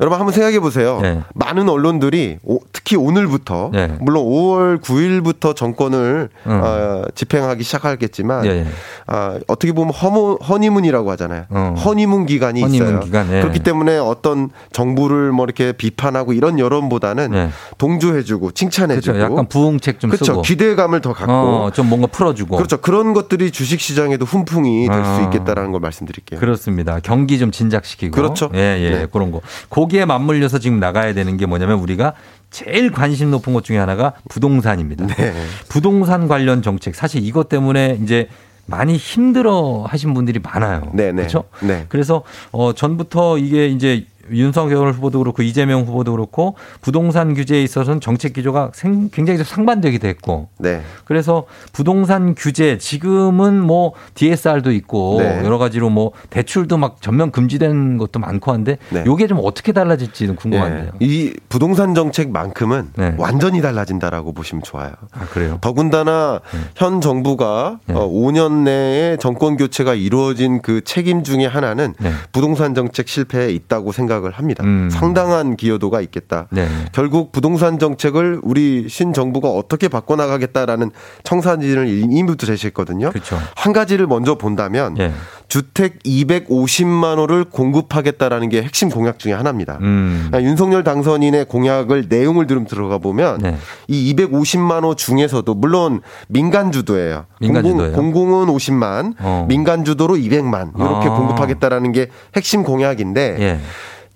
여러분 한번 생각해 보세요. 예. 많은 언론들이 오- 특히 오늘부터 예. 물론 5월 9일부터 정권을 음. 어, 집행하기 시작하겠지만 예, 예. 아, 어떻게 보면 허무, 허니문이라고 하잖아요. 어. 허니 문 기간이 허니문 있어요. 기간, 예. 그렇기 때문에 어떤 정부를 뭐 이렇게 비판하고 이런 여론보다는 예. 동조해주고 칭찬해주고 그렇죠. 약간 부응책 좀 그렇죠. 쓰고. 기대감을 더 갖고 어, 좀 뭔가 풀어주고. 그렇죠. 그런 것들이 주식 시장에도 훈풍이 될수 아. 있겠다라는 걸 말씀드릴게요. 그렇습니다. 경기 좀 진작시키고. 그렇죠. 예, 예, 네. 그런 거. 거기에 맞물려서 지금 나가야 되는 게 뭐냐면 우리가 제일 관심 높은 것 중에 하나가 부동산입니다. 네. 부동산 관련 정책. 사실 이것 때문에 이제 많이 힘들어 하신 분들이 많아요. 네, 네. 그렇죠? 네. 그래서 어 전부터 이게 이제 윤석열 후보도 그렇고 이재명 후보도 그렇고 부동산 규제에 있어서는 정책 기조가 생- 굉장히 좀 상반되기도 했고 네. 그래서 부동산 규제 지금은 뭐 DSR도 있고 네. 여러 가지로 뭐 대출도 막 전면 금지된 것도 많고 한데 네. 요게 좀 어떻게 달라질지는 궁금한데요. 예. 이 부동산 정책만큼은 네. 완전히 달라진다라고 보시면 좋아요. 아 그래요? 더군다나 현 정부가 네. 어, 5년 내에 정권 교체가 이루어진 그 책임 중에 하나는 네. 부동산 정책 실패에 있다고 생각 을 합니다. 음. 상당한 기여도가 있겠다. 네. 결국 부동산 정책을 우리 신 정부가 어떻게 바꿔나가겠다라는 청사진을 이미부터 제시했거든요. 그렇죠. 한 가지를 먼저 본다면 예. 주택 250만 호를 공급하겠다라는 게 핵심 공약 중에 하나입니다. 음. 그러니까 윤석열 당선인의 공약을 내용을 들으면 들어가 보면 네. 이 250만 호 중에서도 물론 민간 주도예요. 민간 공공? 공공은 50만, 어. 민간 주도로 200만 이렇게 아. 공급하겠다라는 게 핵심 공약인데 예.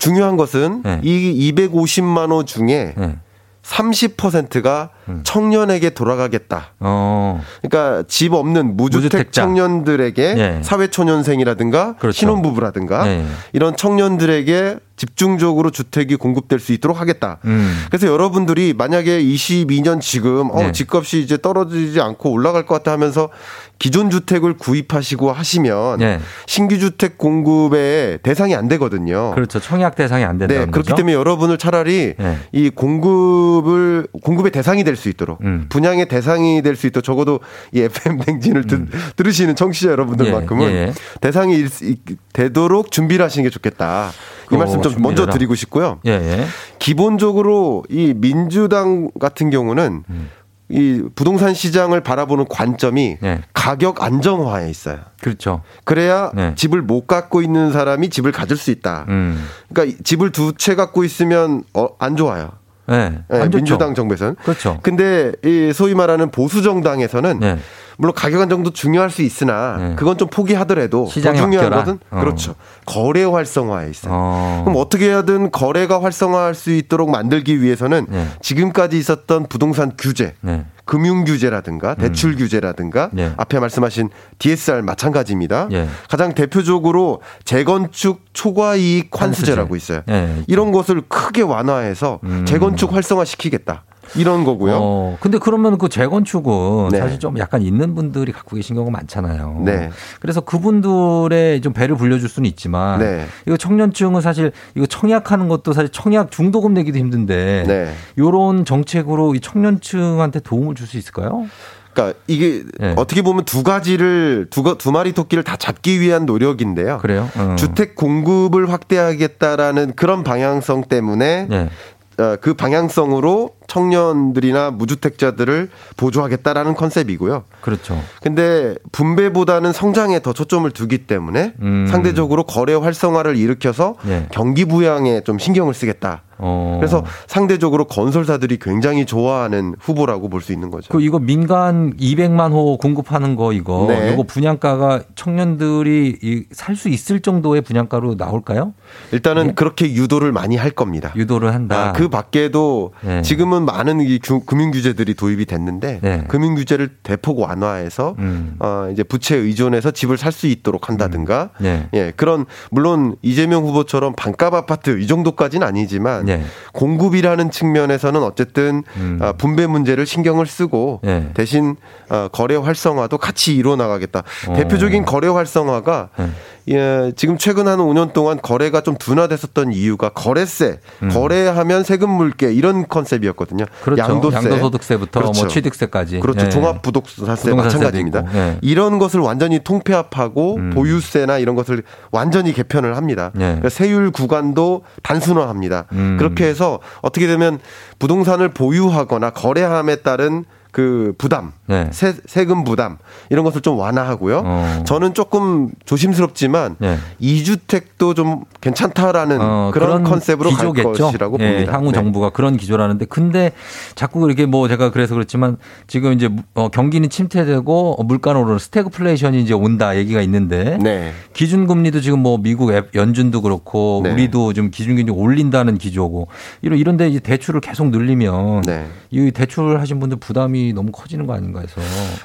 중요한 것은 네. 이 250만 호 중에 예. 30%가 음. 청년에게 돌아가겠다. 어. 그러니까 집 없는 무주택 무주택자. 청년들에게 예. 사회초년생이라든가 그렇죠. 신혼부부라든가 예. 이런 청년들에게 집중적으로 주택이 공급될 수 있도록 하겠다. 음. 그래서 여러분들이 만약에 22년 지금 어, 네. 집값이 이제 떨어지지 않고 올라갈 것 같다 하면서 기존 주택을 구입하시고 하시면 예. 신규 주택 공급의 대상이 안 되거든요. 그렇죠. 청약 대상이 안 된다는 네, 그렇기 거죠. 때문에 여러분을 차라리 네. 이 공급을 공급의 대상이 될수 있도록 음. 분양의 대상이 될 수 있도록 적어도 이 FM 뱅진을 들, 들으시는 청취자 여러분들만큼은 음. 예, 예. 대상이 일- 이- 되도록 준비를 하시는 게 좋겠다. 이 어, 말씀 좀 먼저 해라. 드리고 싶고요. 예, 예. 기본적으로 이 민주당 같은 경우는 음. 이 부동산 시장을 바라보는 관점이 예. 가격 안정화에 있어요. 그렇죠. 그래야 네. 집을 못 갖고 있는 사람이 집을 가질 수 있다. 음. 그러니까 이 집을 두 채 갖고 있으면 어, 안 좋아요. 안 좋죠. 민주당 정부에서는. 그렇죠. 근데 이 소위 말하는 보수 정당에서는 예. 물론 가격 안정도 중요할 수 있으나 네. 그건 좀 포기하더라도 더 중요한 맡겨라. 것은 어. 그렇죠. 거래 활성화에 있어요. 어. 그럼 어떻게 하든 거래가 활성화할 수 있도록 만들기 위해서는 네. 지금까지 있었던 부동산 규제, 네. 금융 규제라든가 대출 규제라든가 네. 앞에 말씀하신 DSR 마찬가지입니다. 예. 가장 대표적으로 재건축 초과 이익 환수제라고 환수제. 있어요. 예. 이런 것을 크게 완화해서 음. 재건축 활성화시키겠다. 이런 거고요. 어, 근데 그러면 그 재건축은 네. 사실 좀 약간 있는 분들이 갖고 계신 경우가 많잖아요. 네. 그래서 그분들의 좀 배를 불려줄 수는 있지만 네. 이거 청년층은 사실 이거 청약하는 것도 사실 청약 중도금 내기도 힘든데 네. 요런 정책으로 이 청년층한테 도움을 줄 수 있을까요? 그러니까 이게 네. 어떻게 보면 두 가지를 두, 가- 두 마리 토끼를 다 잡기 위한 노력인데요. 그래요? 어. 주택 공급을 확대하겠다라는 그런 방향성 때문에 네. 어, 그 방향성으로 청년들이나 무주택자들을 보조하겠다라는 컨셉이고요. 그렇죠. 근데 분배보다는 성장에 더 초점을 두기 때문에 음. 상대적으로 거래 활성화를 일으켜서 네. 경기 부양에 좀 신경을 쓰겠다. 어. 그래서 상대적으로 건설사들이 굉장히 좋아하는 후보라고 볼 수 있는 거죠. 그 이거 민간 200만 호 공급하는 거 이거 네. 이거 분양가가 청년들이 살 수 있을 정도의 분양가로 나올까요? 일단은 예. 그렇게 유도를 많이 할 겁니다. 유도를 한다. 아, 그 밖에도 네. 지금은 정부로는 많은 이 규- 금융 규제들이 도입이 됐는데 네. 금융 규제를 대폭 완화해서 음. 어 이제 부채에 의존해서 집을 살 수 있도록 한다든가 네. 예 그런 물론 이재명 후보처럼 반값 아파트 이 정도까지는 아니지만 네. 공급이라는 측면에서는 어쨌든 음. 아, 분배 문제를 신경을 쓰고 네. 대신 어, 거래 활성화도 같이 이루어 나가겠다. 어. 대표적인 거래 활성화가 네. 예, 지금 최근 한 5년 동안 거래가 좀 둔화됐었던 이유가 거래세, 거래하면 세금 물게 이런 컨셉이었거든요. 음. 그렇죠. 양도세, 양도소득세부터 뭐 취득세까지. 그렇죠. 예. 종합부동산세 부동산세도 마찬가지입니다. 예. 이런 것을 완전히 통폐합하고 음. 보유세나 이런 것을 완전히 개편을 합니다. 예. 그러니까 세율 구간도 단순화합니다. 음. 그렇게 해서 어떻게 되면 부동산을 보유하거나 거래함에 따른 그 부담, 네. 세, 세금 부담 이런 것을 좀 완화하고요. 어. 저는 조금 조심스럽지만 네. 이주택도 좀 괜찮다라는 어, 그런, 컨셉으로 갈 기조겠죠. 것이라고 예, 봅니다. 향후 네. 정부가 그런 기조라는데 근데 자꾸 이렇게 뭐 제가 그래서 그렇지만 지금 이제 어, 경기는 침체되고 어, 물가는 오르는 스태그플레이션이 이제 온다 얘기가 있는데 네. 기준금리도 지금 뭐 미국 앱- 연준도 그렇고 네. 우리도 좀 기준금리 올린다는 기조고 이런 이런데 이제 대출을 계속 늘리면 네. 이 대출 하신 분들 부담이 너무 커지는 거 아닌가 해서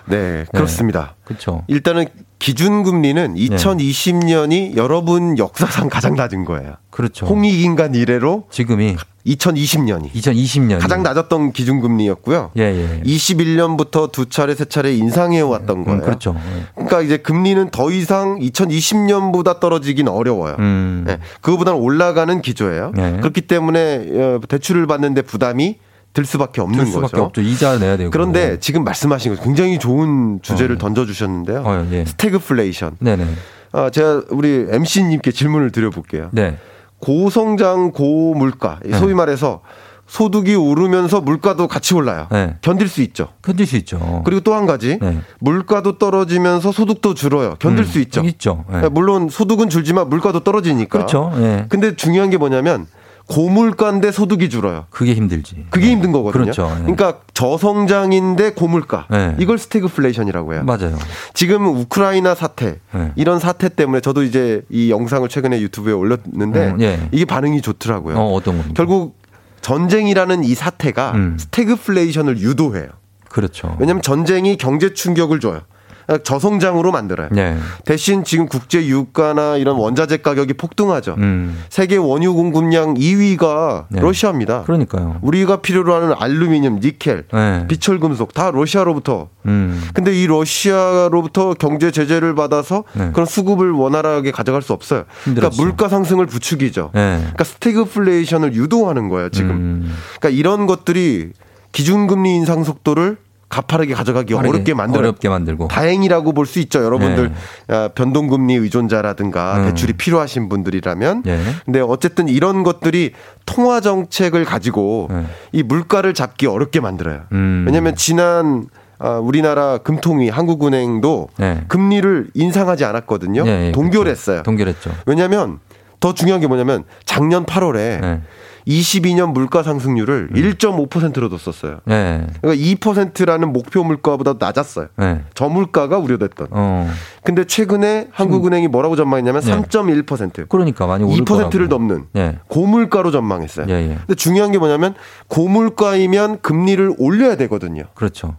네, 그렇습니다. 그렇죠. 일단은 기준금리는 2020년이 여러분 역사상 가장 낮은 거예요. 그렇죠. 홍익인간 이래로 지금이 2020년이 2020년 가장 낮았던 기준금리였고요. 예, 예. 21년부터 두 차례 세 차례 인상해 왔던 거예요. 음, 그렇죠. 그러니까 이제 금리는 더 이상 2020년보다 떨어지긴 어려워요. 음. 네, 그거보다는 올라가는 기조예요. 네. 그렇기 때문에 어, 대출을 받는데 부담이 들 수밖에 없는 들 수밖에 거죠. 없죠. 이자 내야 되고. 그런데 지금 말씀하신 거 굉장히 좋은 주제를 던져주셨는데요. 어, 예. 스태그플레이션. 네네. 아, 제가 우리 MC님께 질문을 드려볼게요. 네. 고성장 고물가, 소위 말해서 소득이 오르면서 물가도 같이 올라요. 네. 견딜 수 있죠. 견딜 수 있죠. 그리고 또 한 가지 네. 물가도 떨어지면서 소득도 줄어요. 견딜 음, 수 있죠. 있죠. 네. 물론 소득은 줄지만 물가도 떨어지니까. 그렇죠. 예. 근데 중요한 게 뭐냐면 고물가인데 소득이 줄어요. 그게 힘들지. 그게 힘든 거거든요. 그렇죠. 예. 그러니까 저성장인데 고물가. 네. 이걸 스태그플레이션이라고 해요. 맞아요. 지금 우크라이나 사태 네. 이런 사태 때문에 저도 이제 이 영상을 최근에 유튜브에 올렸는데 음, 예. 이게 반응이 좋더라고요. 어, 어떤 겁니까? 결국 전쟁이라는 이 사태가 음. 스태그플레이션을 유도해요. 그렇죠. 왜냐하면 전쟁이 경제 충격을 줘요. 그러니까 저성장으로 만들어요. 네. 대신 지금 국제 유가나 이런 원자재 가격이 폭등하죠. 음. 세계 원유 공급량 2위가 네. 러시아입니다. 그러니까요. 우리가 필요로 하는 알루미늄, 니켈, 네. 비철 금속 다 러시아로부터. 음. 근데 이 러시아로부터 경제 제재를 받아서 네. 그런 수급을 원활하게 가져갈 수 없어요. 그러니까 힘들었죠. 물가 상승을 부추기죠. 네. 그러니까 스태그플레이션을 유도하는 거예요, 지금. 음. 그러니까 이런 것들이 기준금리 인상 속도를 가파르게 가져가기 빠르게, 어렵게 만들어요. 어렵게 만들고. 다행이라고 볼 수 있죠. 여러분들 네. 아, 변동금리 의존자라든가 음. 대출이 필요하신 분들이라면. 예. 근데 어쨌든 이런 것들이 통화 정책을 가지고 네. 이 물가를 잡기 어렵게 만들어요. 음. 왜냐하면 지난 아, 우리나라 금통위 한국은행도 네. 금리를 인상하지 않았거든요. 예, 예, 동결했어요. 동결했죠. 왜냐하면 더 중요한 게 뭐냐면 작년 8월에 네. 22년 물가 상승률을 음. 1.5%로 뒀었어요. 네. 그러니까 2%라는 목표 물가보다 낮았어요. 네. 저물가가 우려됐던. 어. 근데 최근에 한국은행이 뭐라고 전망했냐면 네. 3.1%. 그러니까 많이 오를 2%를 거라고. 넘는 예. 고물가로 전망했어요. 예, 예. 근데 중요한 게 뭐냐면 고물가이면 금리를 올려야 되거든요. 그렇죠.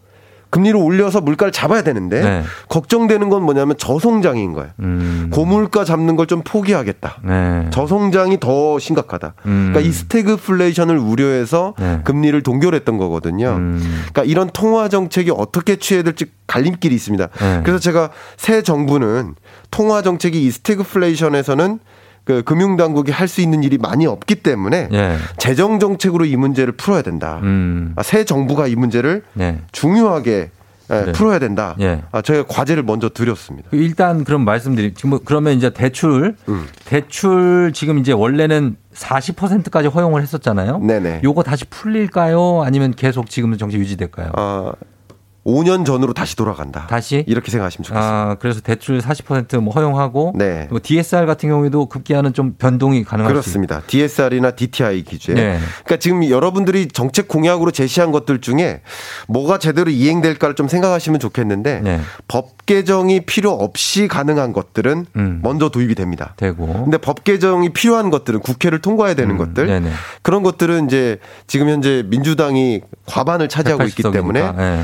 금리를 올려서 물가를 잡아야 되는데 네. 걱정되는 건 뭐냐면 저성장인 거예요. 음. 고물가 잡는 걸 좀 포기하겠다. 네. 저성장이 더 심각하다. 음. 그러니까 이 스태그플레이션을 우려해서 네. 금리를 동결했던 거거든요. 음. 그러니까 이런 통화 정책이 어떻게 취해야 될지 갈림길이 있습니다. 네. 그래서 제가 새 정부는 통화 정책이 이 스태그플레이션에서는 그 금융 당국이 할 수 있는 일이 많이 없기 때문에 예. 재정 정책으로 이 문제를 풀어야 된다. 음. 아, 새 정부가 이 문제를 네. 중요하게 예, 네. 풀어야 된다. 예. 아, 제가 과제를 먼저 드렸습니다. 일단 그럼 말씀드리 지금 뭐 그러면 이제 대출 음. 대출 지금 이제 원래는 40%까지 허용을 했었잖아요. 네네. 요거 다시 풀릴까요? 아니면 계속 지금 정책 유지될까요? 아, 5년 전으로 다시 돌아간다. 다시 이렇게 생각하시면 좋겠습니다. 아, 그래서 대출 40%뭐 허용하고 네. 뭐 DSR 같은 경우에도 급기야는 좀 변동이 가능할 수 그렇습니다. DSR이나 DTI 기준. 네. 그러니까 지금 여러분들이 정책 공약으로 제시한 것들 중에 뭐가 제대로 이행될까를 좀 생각하시면 좋겠는데 네. 법 개정이 필요 없이 가능한 것들은 먼저 도입이 됩니다. 음. 되고. 근데 법 개정이 필요한 것들은 국회를 통과해야 되는 것들 음. 네네. 그런 것들은 이제 지금 현재 민주당이 과반을 차지하고 있기 180 때문에 예.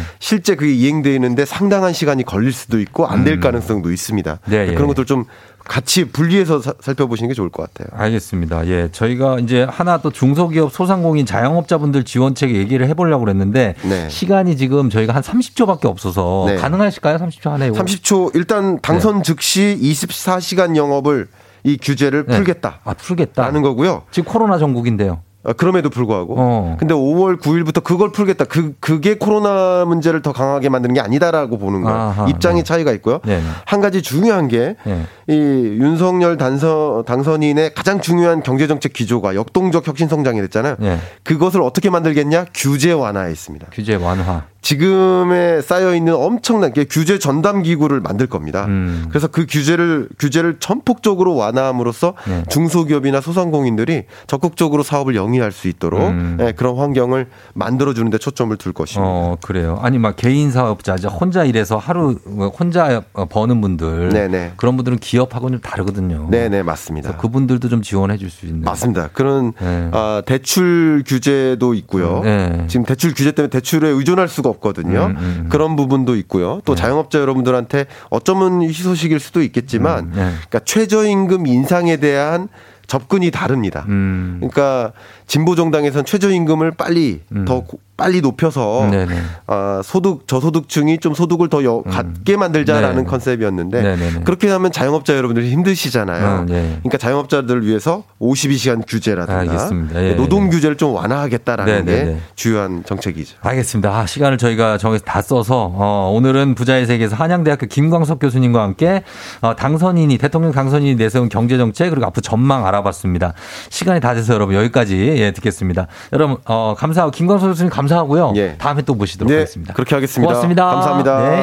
실제 그게 이행되는데 상당한 시간이 걸릴 수도 있고 안될 음. 가능성도 있습니다. 네, 예. 그런 것들 좀 같이 분리해서 사- 살펴보시는 게 좋을 것 같아요. 알겠습니다. 예. 저희가 이제 하나 또 중소기업 소상공인 자영업자분들 지원책 얘기를 해보려고 그랬는데 네. 시간이 지금 저희가 한 30초밖에 없어서 네. 가능하실까요? 30초 안에. 이거? 30초 일단 당선 네. 즉시 24시간 영업을 이 규제를 네. 풀겠다. 아, 풀겠다. 라는 거고요. 지금 코로나 전국인데요. 아, 그럼에도 불구하고. 어. 근데 5월 9일부터 그걸 풀겠다. 그, 그게 코로나 문제를 더 강하게 만드는 게 아니다라고 보는 거예요. 아하, 입장의 네. 차이가 있고요. 네. 한 가지 중요한 게, 네. 이 윤석열 단선, 당선인의 가장 중요한 경제정책 기조가 역동적 혁신 성장이 됐잖아요. 네. 그것을 어떻게 만들겠냐? 규제 완화에 있습니다. 규제 완화. 지금에 쌓여 있는 엄청난 게 규제 전담 기구를 만들 겁니다. 음. 그래서 그 규제를 규제를 전폭적으로 완화함으로써 네. 중소기업이나 소상공인들이 적극적으로 사업을 영위할 수 있도록 음. 예, 그런 환경을 만들어 주는데 초점을 둘 것입니다. 어, 그래요. 아니, 막 개인 사업자, 이제 혼자 일해서 하루 뭐 혼자 버는 분들. 네네. 그런 분들은 기업하고는 좀 다르거든요. 네 네 맞습니다. 그래서 그분들도 좀 지원해 줄 수 있는. 맞습니다. 그런 네. 아, 대출 규제도 있고요. 네. 지금 대출 규제 때문에 대출에 의존할 수가 없거든요. 음, 음, 음. 그런 부분도 있고요. 또 자영업자 여러분들한테 어쩌면 희소식일 수도 있겠지만, 음, 네. 그러니까 최저임금 인상에 대한 접근이 다릅니다. 음. 그러니까 진보 정당에서는 최저임금을 빨리 더 고- 빨리 높여서 음. 네네. 아, 소득 저소득층이 좀 소득을 더 여, 갖게 만들자라는 네. 컨셉이었는데 네네네. 그렇게 하면 자영업자 여러분들이 힘드시잖아요. 음, 네. 그러니까 자영업자들을 위해서 52시간 규제라든가 알겠습니다. 예, 노동 규제를 좀 완화하겠다라는 네네네. 게 주요한 정책이죠. 알겠습니다. 아, 시간을 저희가 정해서 다 써서 어, 오늘은 부자의 세계에서 한양대학교 김광석 교수님과 함께 어, 당선인이 대통령 당선인이 내세운 경제 정책 그리고 앞으로 전망 알아봤습니다. 시간이 다 돼서 여러분 여기까지 예, 듣겠습니다. 여러분 어, 감사하고 김광석 교수님 감사하고요. 다음에 또 모시도록 네, 하겠습니다. 그렇게 하겠습니다. 고맙습니다. 감사합니다. 네.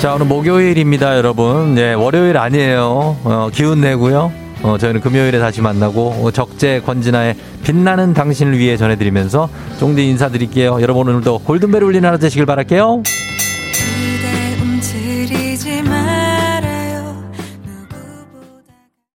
자, 오늘 목요일입니다, 여러분. 네, 월요일 아니에요. 어, 기운 내고요. 어, 저희는 금요일에 다시 만나고 어, 적재 권진아의 빛나는 당신을 위해 전해드리면서 쫑디 인사드릴게요. 여러분 오늘도 골든벨 울리는 하루 되시길 바랄게요.